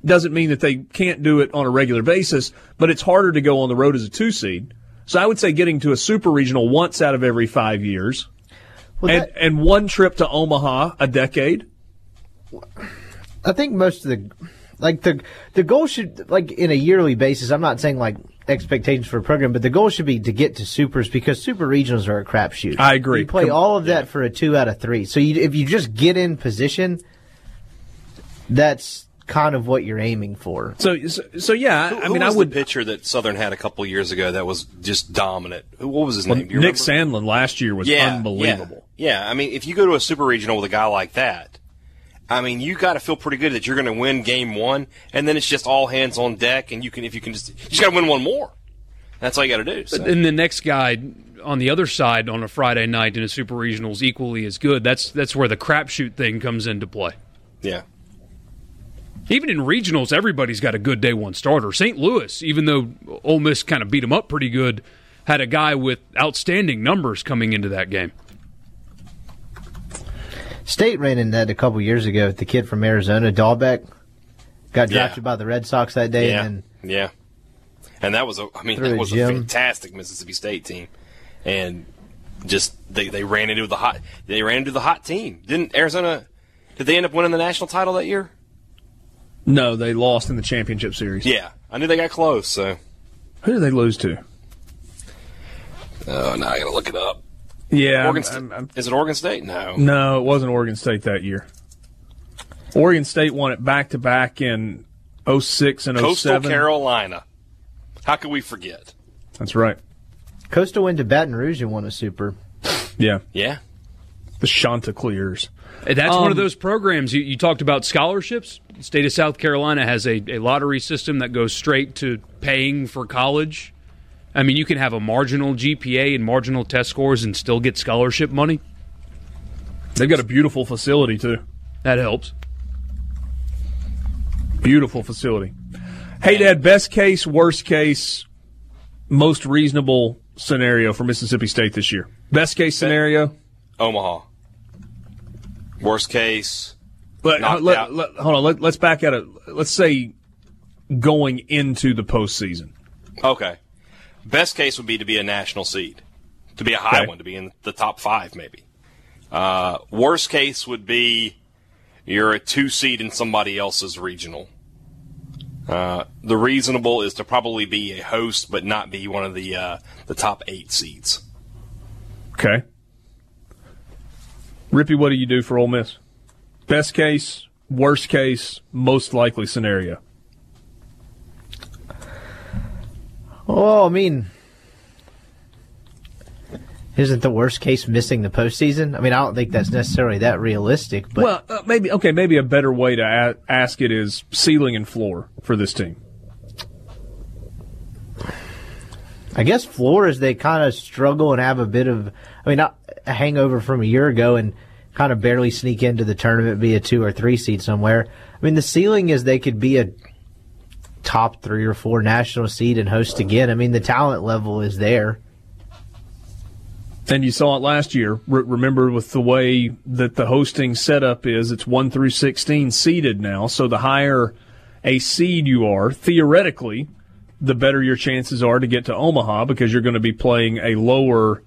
Doesn't mean that they can't do it on a regular basis, but it's harder to go on the road as a two seed. So I would say getting to a super regional once out of every five years, well, and, that, and one trip to Omaha a decade. I think most of the like the the goal should like in a yearly basis. I'm not saying like expectations for a program, but the goal should be to get to supers because super regionals are a crapshoot. I agree. You play all of that yeah. for a two out of three. So you, if you just get in position, that's kind of what you're aiming for. So, so, so yeah. Who, I mean, I would pitcher that Southern had a couple years ago that was just dominant. What was his well, name? Nick remember? Sandlin last year was yeah, unbelievable. Yeah. yeah, I mean, if you go to a super regional with a guy like that. I mean, you got to feel pretty good that you're going to win game one, and then it's just all hands on deck, and you can if you can just you just got to win one more. That's all you got to do. So. And the next guy on the other side on a Friday night in a super regional is equally as good. That's that's where the crapshoot thing comes into play. Yeah. Even in regionals, everybody's got a good day one starter. St. Louis, even though Ole Miss kind of beat them up pretty good, had a guy with outstanding numbers coming into that game. State ran into that a couple years ago with the kid from Arizona, Dalbec. Got drafted yeah. by the Red Sox that day, yeah. and yeah, and that was a, I mean, that was a fantastic Mississippi State team, and just they, they ran into the hot they ran into the hot team. Didn't Arizona? Did they end up winning the national title that year? No, they lost in the championship series. Yeah, I knew they got close. So who did they lose to? Oh, now I gotta look it up. Yeah, Oregon I'm, I'm, is it Oregon State? No, no, it wasn't Oregon State that year. Oregon State won it back to back in 06 and 07. Coastal Carolina. How could we forget? That's right. Coastal went to Baton Rouge and won a super. Yeah. Yeah. The Chanticleers. That's um, one of um, those programs you, you, talked about scholarships. The state of South Carolina has a, a lottery system that goes straight to paying for college. I mean, you can have a marginal GPA and marginal test scores and still get scholarship money. They've got a beautiful facility, too. That helps. Beautiful facility. Hey, Dad, best case, worst case, most reasonable scenario for Mississippi State this year? Best case scenario? Omaha. Worst case. Let, let, let, hold on. Let, us back at it. Let's say going into the postseason. Okay. Best case would be to be a national seed, to be a high okay. one, to be in the top five, maybe. Uh, worst case would be you're a two seed in somebody else's regional. Uh, the reasonable is to probably be a host, but not be one of the uh, the top eight seeds. Okay. Rippee, what do you do for Ole Miss? Best case, worst case, most likely scenario. Oh, I mean, isn't the worst case missing the postseason? I mean, I don't think that's necessarily that realistic. But well, uh, maybe okay. Maybe a better way to a- ask it is ceiling and floor for this team. I guess floor is they kind of struggle and have a bit of, I mean, not a hangover from a year ago and kind of barely sneak into the tournament, be a two or three seed somewhere. I mean, the ceiling is they could be a top three or four national seed and host again. I mean, the talent level is there. And you saw it last year. Re- remember, with the way that the hosting setup is, it's 1 through 16 seeded now. So the higher a seed you are, theoretically, the better your chances are to get to Omaha because you're going to be playing a lower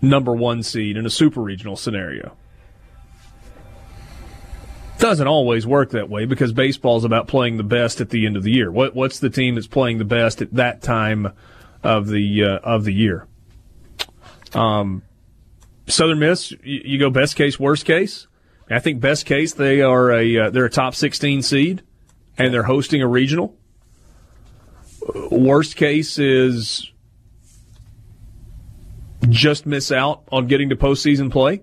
number one seed in a super regional scenario. Doesn't always work that way because baseball is about playing the best at the end of the year. What, what's the team that's playing the best at that time of the uh, of the year? Um, Southern Miss, you, you, go best case, worst case. I think best case they are a uh, they're a top 16 seed and they're hosting a regional. Worst case is just miss out on getting to postseason play.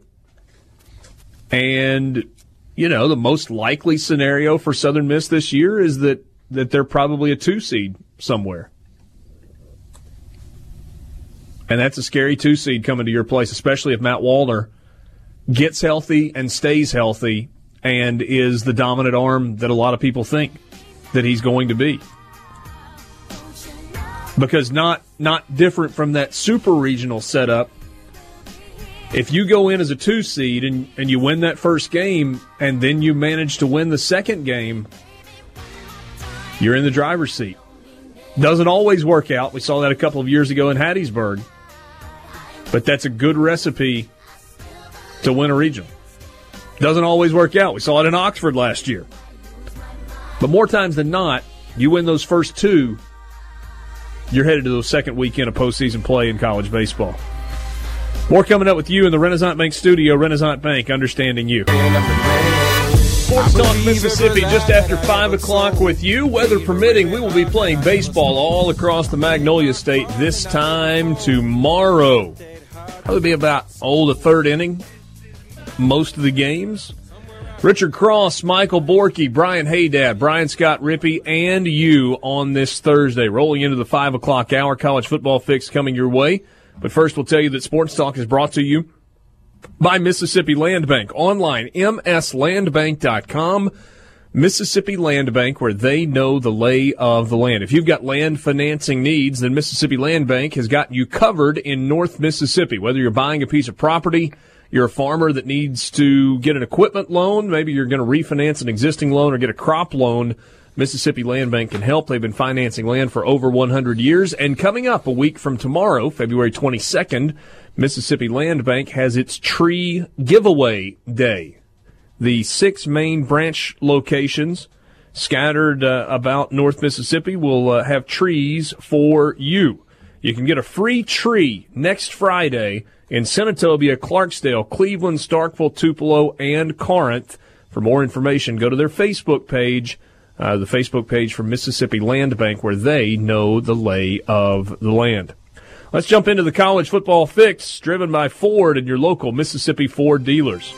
And you know, the most likely scenario for Southern Miss this year is that that they're probably a 2 seed somewhere. And that's a scary 2 seed coming to your place, especially if Matt Wallner gets healthy and stays healthy and is the dominant arm that a lot of people think that he's going to be. Because not not different from that super regional setup. If you go in as a two seed and, and you win that first game and then you manage to win the second game, you're in the driver's seat. Doesn't always work out. We saw that a couple of years ago in Hattiesburg. But that's a good recipe to win a regional. Doesn't always work out. We saw it in Oxford last year. But more times than not, you win those first two, you're headed to the second weekend of postseason play in college baseball. More coming up with you in the Renaissance Bank studio. Renaissance Bank, understanding you. Sports Talk Mississippi just after 5 o'clock with you. Weather permitting, we will be playing baseball all across the Magnolia State this time tomorrow. Probably be about, oh, the third inning, most of the games. Richard Cross, Michael Borky, Brian Hadad, Brian Scott Rippee, and you on this Thursday, rolling into the 5 o'clock hour. College football fix coming your way. But first, we'll tell you that Sports Talk is brought to you by Mississippi Land Bank. Online, mslandbank.com. Mississippi Land Bank, where they know the lay of the land. If you've got land financing needs, then Mississippi Land Bank has got you covered in North Mississippi. Whether you're buying a piece of property, you're a farmer that needs to get an equipment loan, maybe you're going to refinance an existing loan or get a crop loan, Mississippi Land Bank can help. They've been financing land for over 100 years. And coming up a week from tomorrow, February 22nd, Mississippi Land Bank has its tree giveaway day. The six main branch locations scattered uh, about North Mississippi will uh, have trees for you. You can get a free tree next Friday in Senatobia, Clarksdale, Cleveland, Starkville, Tupelo, and Corinth. For more information, go to their Facebook page, uh, the Facebook page for Mississippi Land Bank, where they know the lay of the land. Let's jump into the college football fix, driven by Ford and your local Mississippi Ford dealers.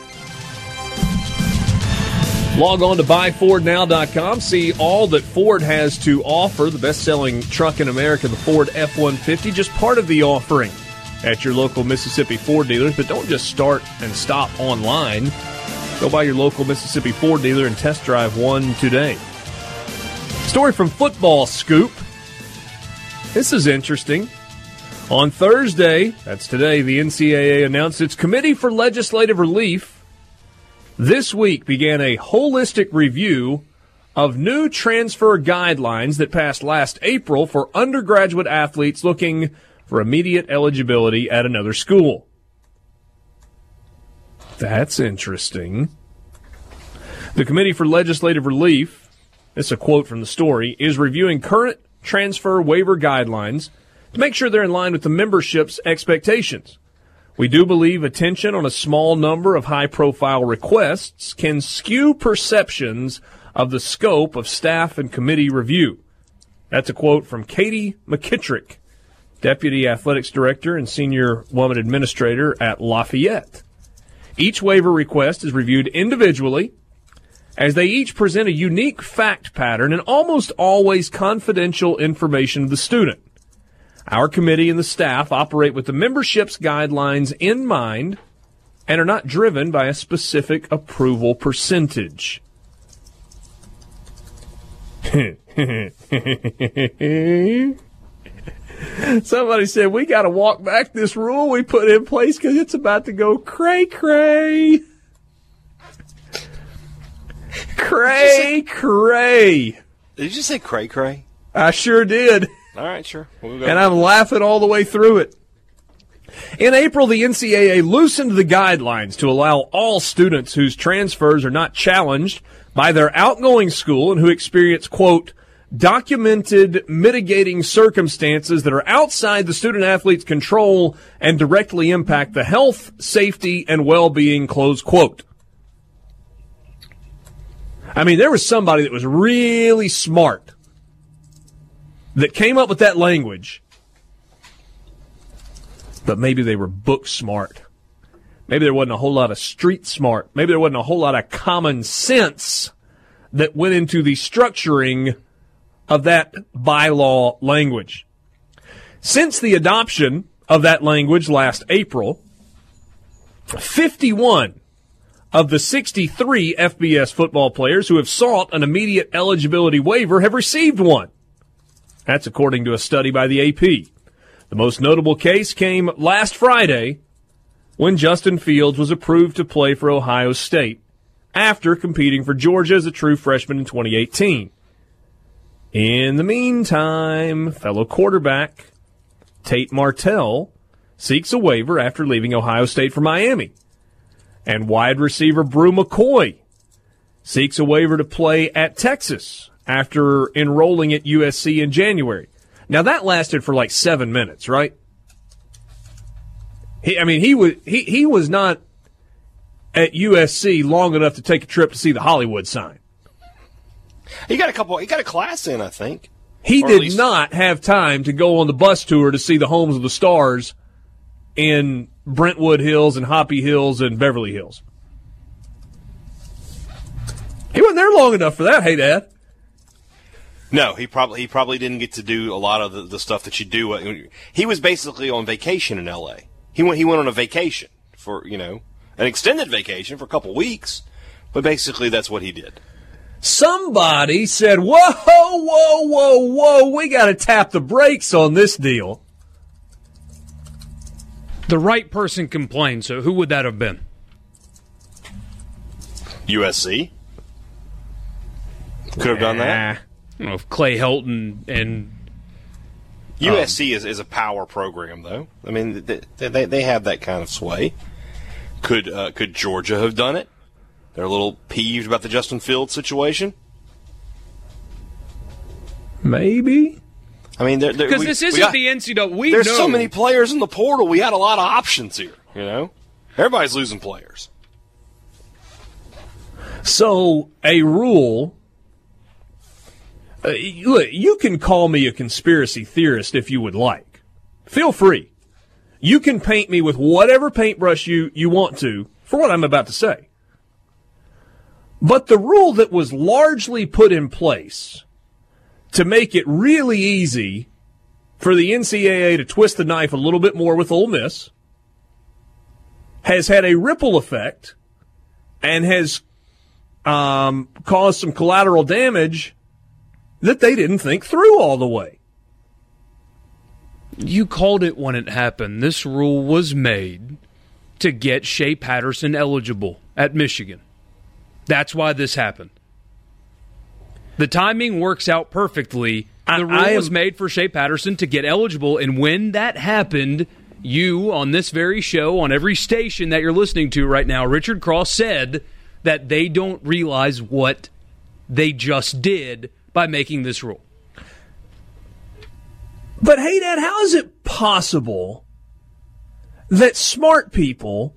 Log on to buyfordnow.com. See all that Ford has to offer. The best selling truck in America, the Ford F 150, just part of the offering at your local Mississippi Ford dealers. But don't just start and stop online. Go by your local Mississippi Ford dealer and test drive one today. Story from Football Scoop. This is interesting. On Thursday, that's today, the NCAA announced its Committee for Legislative Relief this week began a holistic review of new transfer guidelines that passed last April for undergraduate athletes looking for immediate eligibility at another school. That's interesting. The Committee for Legislative Relief, this is a quote from the story, is reviewing current transfer waiver guidelines to make sure they're in line with the membership's expectations. We do believe attention on a small number of high profile requests can skew perceptions of the scope of staff and committee review. That's a quote from Katie McKittrick, Deputy Athletics Director and Senior Woman Administrator at Lafayette. Each waiver request is reviewed individually as they each present a unique fact pattern and almost always confidential information to the student. Our committee and the staff operate with the membership's guidelines in mind and are not driven by a specific approval percentage. Somebody said we got to walk back this rule we put in place because it's about to go cray cray. Cray cray. Did you just say cray cray? I sure did. All right, sure. We'll and I'm laughing all the way through it. In April, the NCAA loosened the guidelines to allow all students whose transfers are not challenged by their outgoing school and who experience, quote, documented mitigating circumstances that are outside the student athlete's control and directly impact the health, safety, and well-being, close quote. I mean, there was somebody that was really smart that came up with that language, but maybe they were book smart. Maybe there wasn't a whole lot of street smart. Maybe there wasn't a whole lot of common sense that went into the structuring of that bylaw language. Since the adoption of that language last April, 51 of the 63 FBS football players who have sought an immediate eligibility waiver have received one. That's according to a study by the AP. The most notable case came last Friday when Justin Fields was approved to play for Ohio State after competing for Georgia as a true freshman in 2018. In the meantime, fellow quarterback Tate Martell seeks a waiver after leaving Ohio State for Miami. And wide receiver Bru McCoy seeks a waiver to play at Texas after enrolling at USC in January. Now that lasted for like seven minutes, right? He, I mean, he was he he was not at USC long enough to take a trip to see the Hollywood sign. He got a couple. He got a class in, I think. He Or did least- not have time to go on the bus tour to see the homes of the stars in Brentwood Hills and Hoppy Hills and Beverly Hills. He wasn't there long enough for that. Hey, Dad. No, he probably he probably didn't get to do a lot of the, the stuff that you do. He was basically on vacation in L.A. He went he went on a vacation for you know an extended vacation for a couple weeks, but basically that's what he did. Somebody said, "Whoa, whoa, whoa, whoa! We got to tap the brakes on this deal." The right person complained, so who would that have been? USC could have done that. I don't know if Clay Helton and USC is, is a power program, though. I mean, they, they, they have that kind of sway. Could uh, could Georgia have done it? They're a little peeved about the Justin Fields situation. Maybe. I mean, they're, they're- because this isn't got- the NCAA. We There's know. so many players in the portal. We had a lot of options here. You know, everybody's losing players. So a rule. Uh, look, you can call me a conspiracy theorist if you would like. Feel free. You can paint me with whatever paintbrush you, you want to for what I'm about to say. But the rule that was largely put in place to make it really easy for the NCAA to twist the knife a little bit more with Ole Miss has had a ripple effect and has um, caused some collateral damage that they didn't think through all the way. You called it when it happened. This rule was made to get Shea Patterson eligible at Michigan. That's why this happened. The timing works out perfectly. The rule am- was made for Shea Patterson to get eligible, and when that happened, you on this very show, on every station that you're listening to right now, Richard Cross said that they don't realize what they just did by making this rule. But hey, Dad, how is it possible that smart people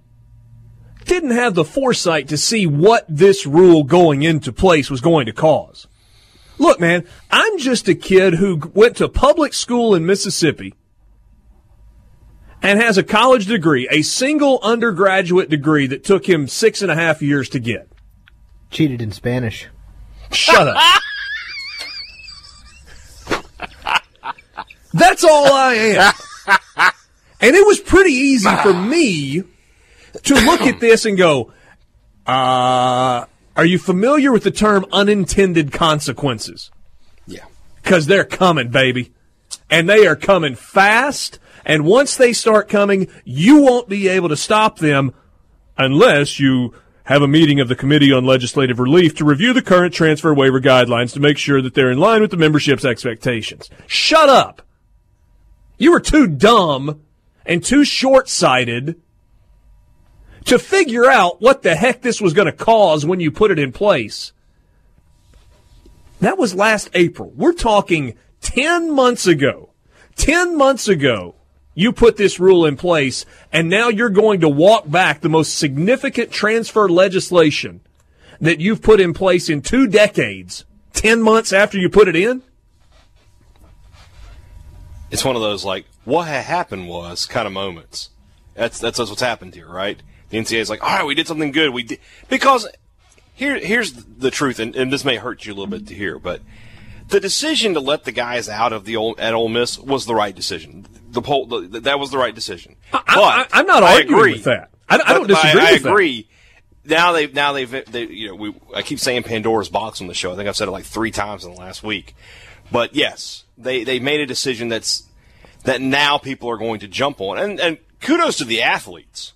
didn't have the foresight to see what this rule going into place was going to cause? Look, man, I'm just a kid who went to public school in Mississippi and has a college degree, a single undergraduate degree that took him six and a half years to get. Cheated in Spanish. Shut up. That's all I am. And it was pretty easy for me to look at this and go, uh, are you familiar with the term unintended consequences? Yeah. Because they're coming, baby. And they are coming fast. And once they start coming, you won't be able to stop them unless you have a meeting of the Committee on Legislative Relief to review the current transfer waiver guidelines to make sure that they're in line with the membership's expectations. Shut up. You are too dumb and too short sighted to figure out what the heck this was going to cause when you put it in place. That was last April. We're talking 10 months ago. 10 months ago, you put this rule in place, and now you're going to walk back the most significant transfer legislation that you've put in place in two decades, 10 months after you put it in? It's one of those like what happened was kind of moments. That's that's what's happened here, right? The NCAA is like, all right, we did something good. We did because here here's the truth, and, and this may hurt you a little bit to hear, but the decision to let the guys out of the old at Ole Miss was the right decision. The poll the, that was the right decision. I, am not I arguing agree. with that. I, I don't disagree. I, I with that. agree. Now they've now they've they, you know we I keep saying Pandora's box on the show. I think I've said it like three times in the last week. But yes, they they made a decision that's that now people are going to jump on. And and kudos to the athletes.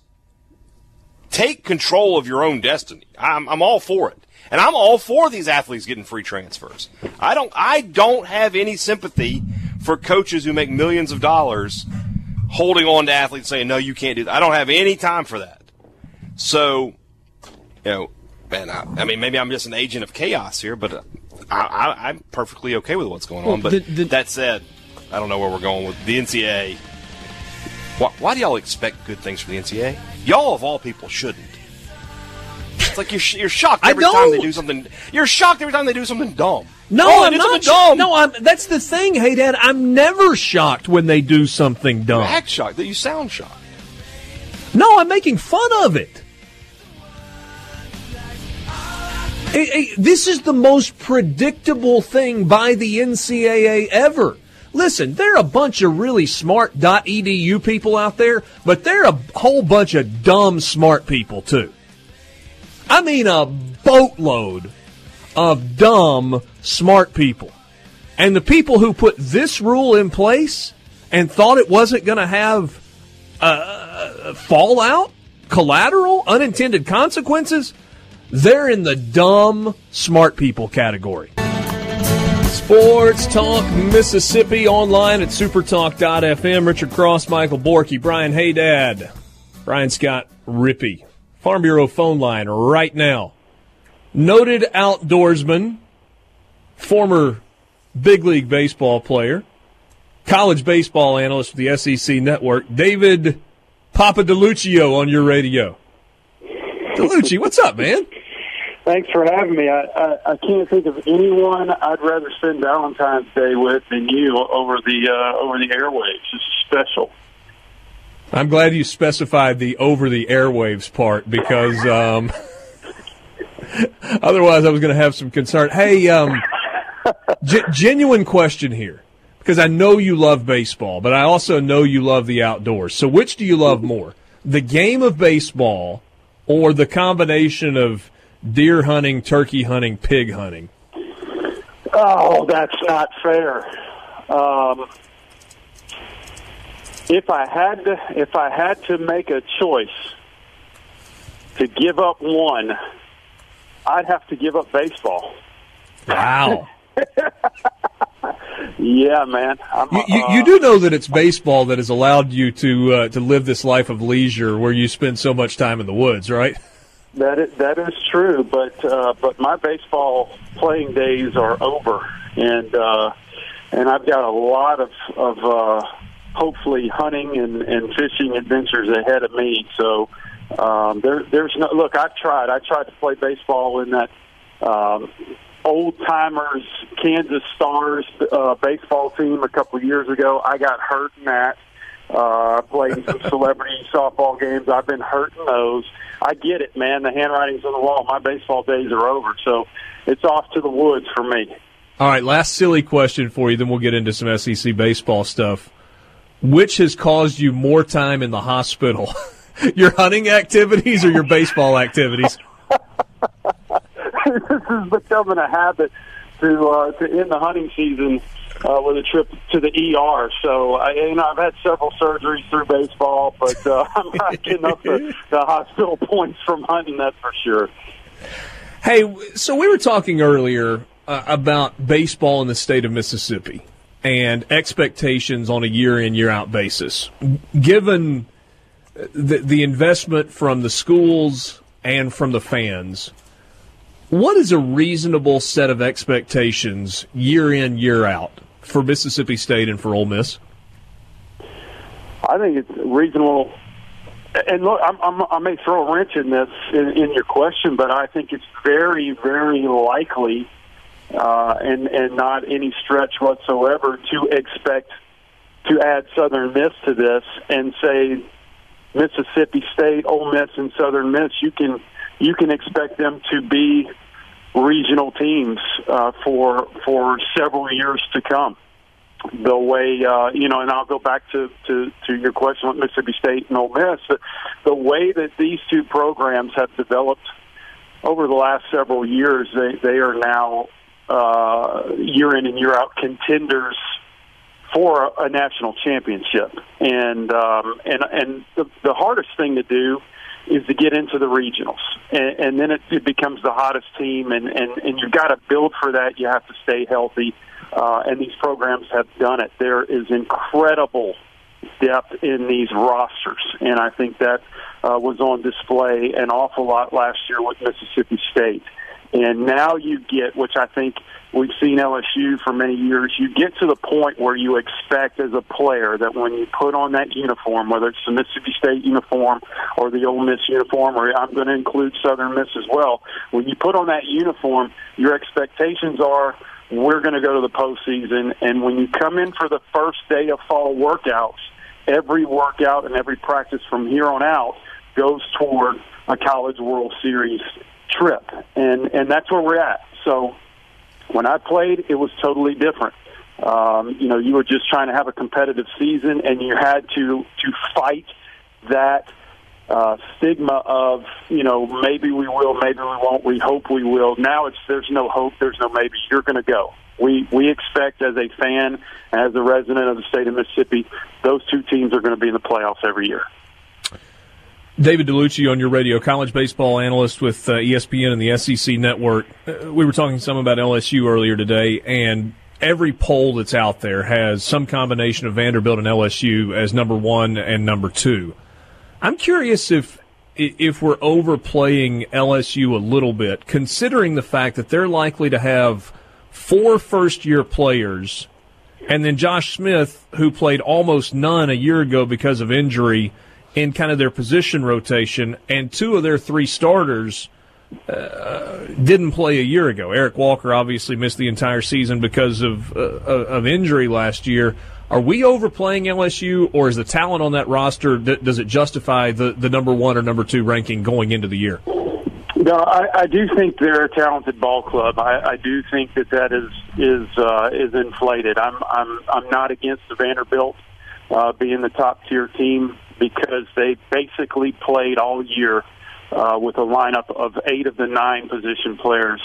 Take control of your own destiny. I'm I'm all for it. And I'm all for these athletes getting free transfers. I don't I don't have any sympathy for coaches who make millions of dollars holding on to athletes saying, No, you can't do that. I don't have any time for that. So you know, man, I, I mean, maybe I'm just an agent of chaos here, but uh, I, I, I'm perfectly okay with what's going on. But the- the- that said, I don't know where we're going with the NCAA. Why, why do y'all expect good things from the NCAA? Y'all, of all people, shouldn't. It's like you're, sh- you're shocked every time they don't. something. You're shocked every time they do something dumb. No, Oh, I'm not. dumb. No, I'm. That's the thing. Hey, Dad, I'm never shocked when they do something You dumb. act shocked. That you sound shocked. No, I'm making fun of it. Hey, hey, this is the most predictable thing by the NCAA ever. Listen, there are a bunch of really smart .edu people out there, but there are a whole bunch of dumb smart people too. I mean a boatload of dumb smart people. And the people who put this rule in place and thought it wasn't going to have uh, fallout, collateral, unintended consequences, they're in the dumb smart people category. Sports Talk Mississippi online at supertalk.fm. Richard Cross, Michael Borky, Brian Hadad, Brian Scott Rippee. Farm Bureau phone line right now. Noted outdoorsman, former big league baseball player, college baseball analyst for the SEC network, David Papa DeLuccio on your radio. Dellucci, what's up, man? Thanks for having me. I, I, I can't think of anyone I'd rather spend Valentine's Day with than you over the uh, over the airwaves. It's special. I'm glad you specified the over the airwaves part because um, otherwise I was going to have some concern. Hey, um, g- genuine question here because I know you love baseball, but I also know you love the outdoors. So which do you love more? The game of baseball or the combination of deer hunting, turkey hunting, pig hunting? Oh, that's not fair. Um, if I had to, if I had to make a choice to give up one, I'd have to give up baseball. Wow. Yeah, man. I'm, You, you, uh, you do know that it's baseball that has allowed you to uh, to live this life of leisure where you spend so much time in the woods, right? That is, that is true, but uh, but my baseball playing days are over, and uh, and I've got a lot of of uh, hopefully hunting and, and fishing adventures ahead of me. So um, there there's no look. I've tried. I tried to play baseball in that um, old timers Kansas Stars uh, baseball team a couple of years ago. I got hurt in that. Uh, played some celebrity softball games. I've been hurt in those. I get it, man. The handwriting's on the wall. My baseball days are over, so it's off to the woods for me. All right, last silly question for you, then we'll get into some SEC baseball stuff. Which has caused you more time in the hospital? your hunting activities or your baseball activities? this is becoming a habit to uh, to end the hunting season uh, with a trip to the ER. So I, you know, I've had several surgeries through baseball, but uh, I'm not getting up the, the hospital points from hunting. That's for sure. Hey, so we were talking earlier uh, about baseball in the state of Mississippi and expectations on a year in, year out basis. Given the, the investment from the schools and from the fans, what is a reasonable set of expectations year in, year out for Mississippi State and for Ole Miss? I think it's reasonable and look, I'm, I'm, I may throw a wrench in this in, in your question, but I think it's very, very likely, uh, and and not any stretch whatsoever to expect to add Southern Miss to this and say Mississippi State, Ole Miss, and Southern Miss. You can you can expect them to be regional teams uh, for for several years to come the way uh, you know, and I'll go back to, to to your question with Mississippi State and Ole Miss. The, the way that these two programs have developed over the last several years, they they are now uh, year in and year out contenders for a, a national championship. And um, and and the, the hardest thing to do is to get into the regionals, and, and then it, it becomes the hottest team, and and and you've got to build for that. You have to stay healthy uh, and these programs have done it. There is incredible depth in these rosters, and I think that uh, was on display an awful lot last year with Mississippi State. And now you get, which I think we've seen LSU for many years, you get to the point where you expect as a player that when you put on that uniform, whether it's the Mississippi State uniform or the Ole Miss uniform, or I'm going to include Southern Miss as well, when you put on that uniform, your expectations are we're going to go to the postseason. And when you come in for the first day of fall workouts, every workout and every practice from here on out goes toward a College World Series trip, and and that's where we're at. So when I played, it was totally different. Um, you know, you were just trying to have a competitive season, and you had to to fight that uh, stigma of you know maybe we will, maybe we won't. We hope we will. Now it's there's no hope, there's no maybe. You're going to go. We we expect as a fan, as a resident of the state of Mississippi, those two teams are going to be in the playoffs every year. David Dellucci on your radio, college baseball analyst with uh, ESPN and the SEC network. Uh, we were talking some about LSU earlier today, and every poll that's out there has some combination of Vanderbilt and LSU as number one and number two. I'm curious if if we're overplaying LSU a little bit, considering the fact that they're likely to have four first year players, and then Josh Smith, who played almost none a year ago because of injury, in kind of their position rotation, and two of their three starters. Uh, didn't play a year ago. Eric Walker obviously missed the entire season because of uh, of injury last year. Are we overplaying LSU, or is the talent on that roster does it justify the, the number one or number two ranking going into the year? No, I, I do think they're a talented ball club. I, I do think that that is is uh, is inflated. I'm I'm I'm not against the Vanderbilt uh, being the top tier team because they basically played all year uh, with a lineup of eight of the nine position players,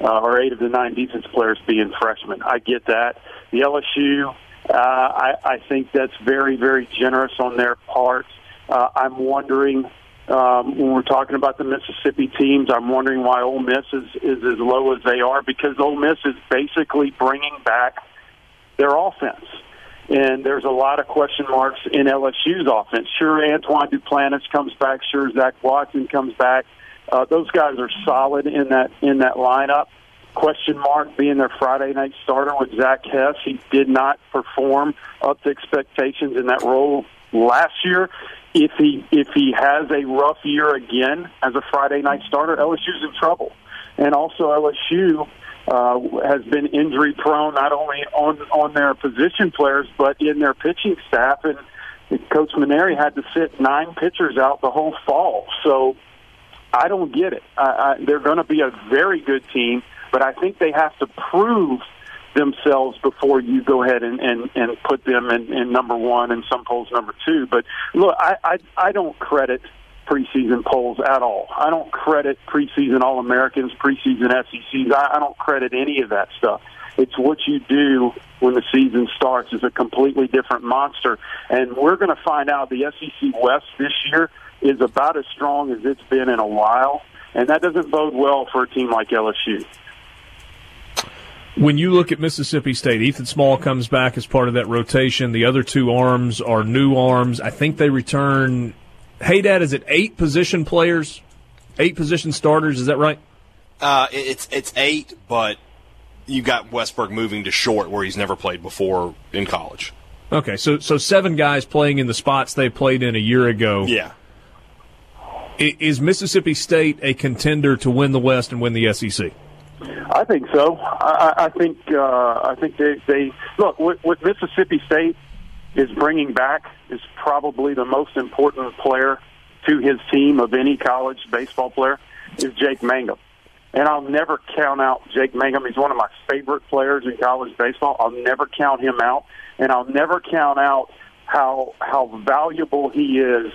uh, or eight of the nine defense players being freshmen. I get that. The LSU uh, I, I think that's very, very generous on their part. Uh, I'm wondering um, when we're talking about the Mississippi teams, I'm wondering why Ole Miss is, is as low as they are because Ole Miss is basically bringing back their offense. And there's a lot of question marks in LSU's offense. Sure, Antoine Duplantis comes back. Sure, Zach Watson comes back. Uh, those guys are solid in that in that lineup question mark being their Friday night starter with Zach Hess. He did not perform up to expectations in that role last year. If he if he has a rough year again as a Friday night starter, LSU's in trouble. And also LSU uh, has been injury prone not only on on their position players but in their pitching staff and Coach Mainieri had to sit nine pitchers out the whole fall. So I don't get it. I, I, they're going to be a very good team but I think they have to prove themselves before you go ahead and, and, and put them in, in number one and some polls number two. But look, I, I, I don't credit preseason polls at all. I don't credit preseason All Americans, preseason SECs. I, I don't credit any of that stuff. It's what you do when the season starts is a completely different monster. And we're going to find out the SEC West this year is about as strong as it's been in a while. And that doesn't bode well for a team like LSU. When you look at Mississippi State, Ethan Small comes back as part of that rotation. The other two arms are new arms. I think they return. Hey, Dad, is it eight position players, eight position starters? Is that right? Uh, it's it's eight, but you got Westbrook moving to short where he's never played before in college. Okay, so so seven guys playing in the spots they played in a year ago. Yeah. Is Mississippi State a contender to win the West and win the SEC? I think so. I, I think uh, I think they, they look with, what Mississippi State is bringing back is probably the most important player to his team of any college baseball player is Jake Mangum. And I'll never count out Jake Mangum. He's one of my favorite players in college baseball. I'll never count him out, and I'll never count out how how valuable he is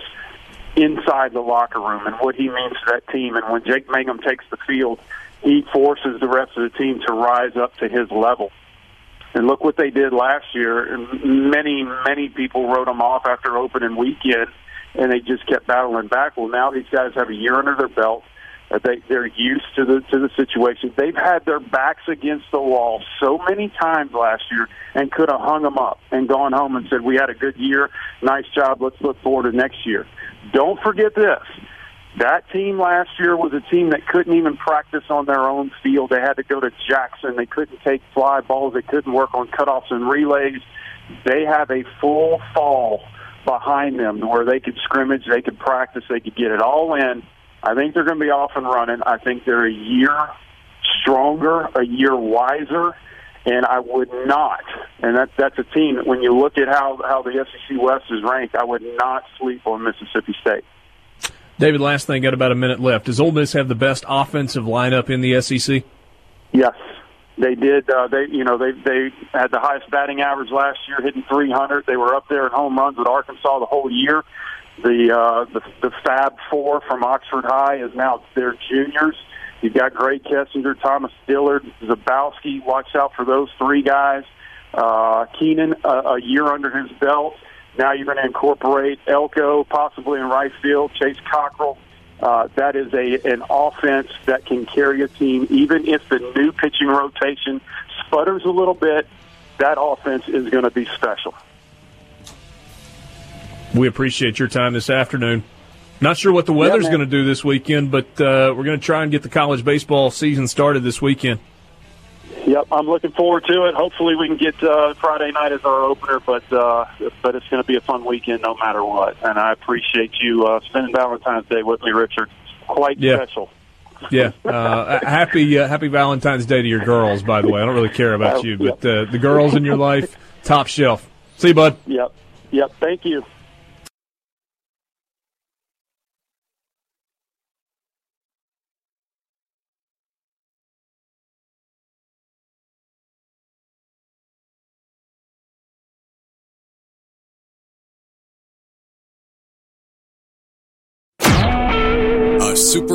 inside the locker room and what he means to that team. And when Jake Mangum takes the field, he forces the rest of the team to rise up to his level. And look what they did last year. Many, many people wrote them off after opening weekend, and they just kept battling back. Well, now these guys have a year under their belt. Uh, they they're used to the to the situation. They've had their backs against the wall so many times last year, and could have hung them up and gone home and said, "We had a good year, nice job. Let's look forward to next year." Don't forget this: that team last year was a team that couldn't even practice on their own field. They had to go to Jackson. They couldn't take fly balls. They couldn't work on cutoffs and relays. They have a full fall behind them where they could scrimmage, they could practice, they could get it all in. I think they're going to be off and running. I think they're a year stronger, a year wiser, and I would not. And that that's a team that when you look at how how the SEC West is ranked, I would not sleep on Mississippi State. David, last thing, got about a minute left. Does Ole Miss have the best offensive lineup in the SEC? Yes, they did. Uh, they, you know, they they had the highest batting average last year, hitting 300. They were up there in home runs with Arkansas the whole year. The uh, the, the Fab Four from Oxford High is now their juniors. You've got Grae Kessinger, Thomas Dillard, Zabowski. Watch out for those three guys. Uh, Keenan, uh, a year under his belt. Now you're going to incorporate Elko, possibly in right field, Chase Cockrell. Uh, that is a an offense that can carry a team, even if the new pitching rotation sputters a little bit. That offense is going to be special. We appreciate your time this afternoon. Not sure what the weather's Yeah, going to do this weekend, but uh, we're going to try and get the college baseball season started this weekend. Yep, I'm looking forward to it. Hopefully, we can get uh, Friday night as our opener, but uh, but it's going to be a fun weekend no matter what. And I appreciate you uh, spending Valentine's Day with me, Richard. Quite Yeah. special. Yeah, uh, happy uh, happy Valentine's Day to your girls. By the way, I don't really care about you, but uh, the girls in your life, top shelf. See you, bud. Yep, yep. Thank you.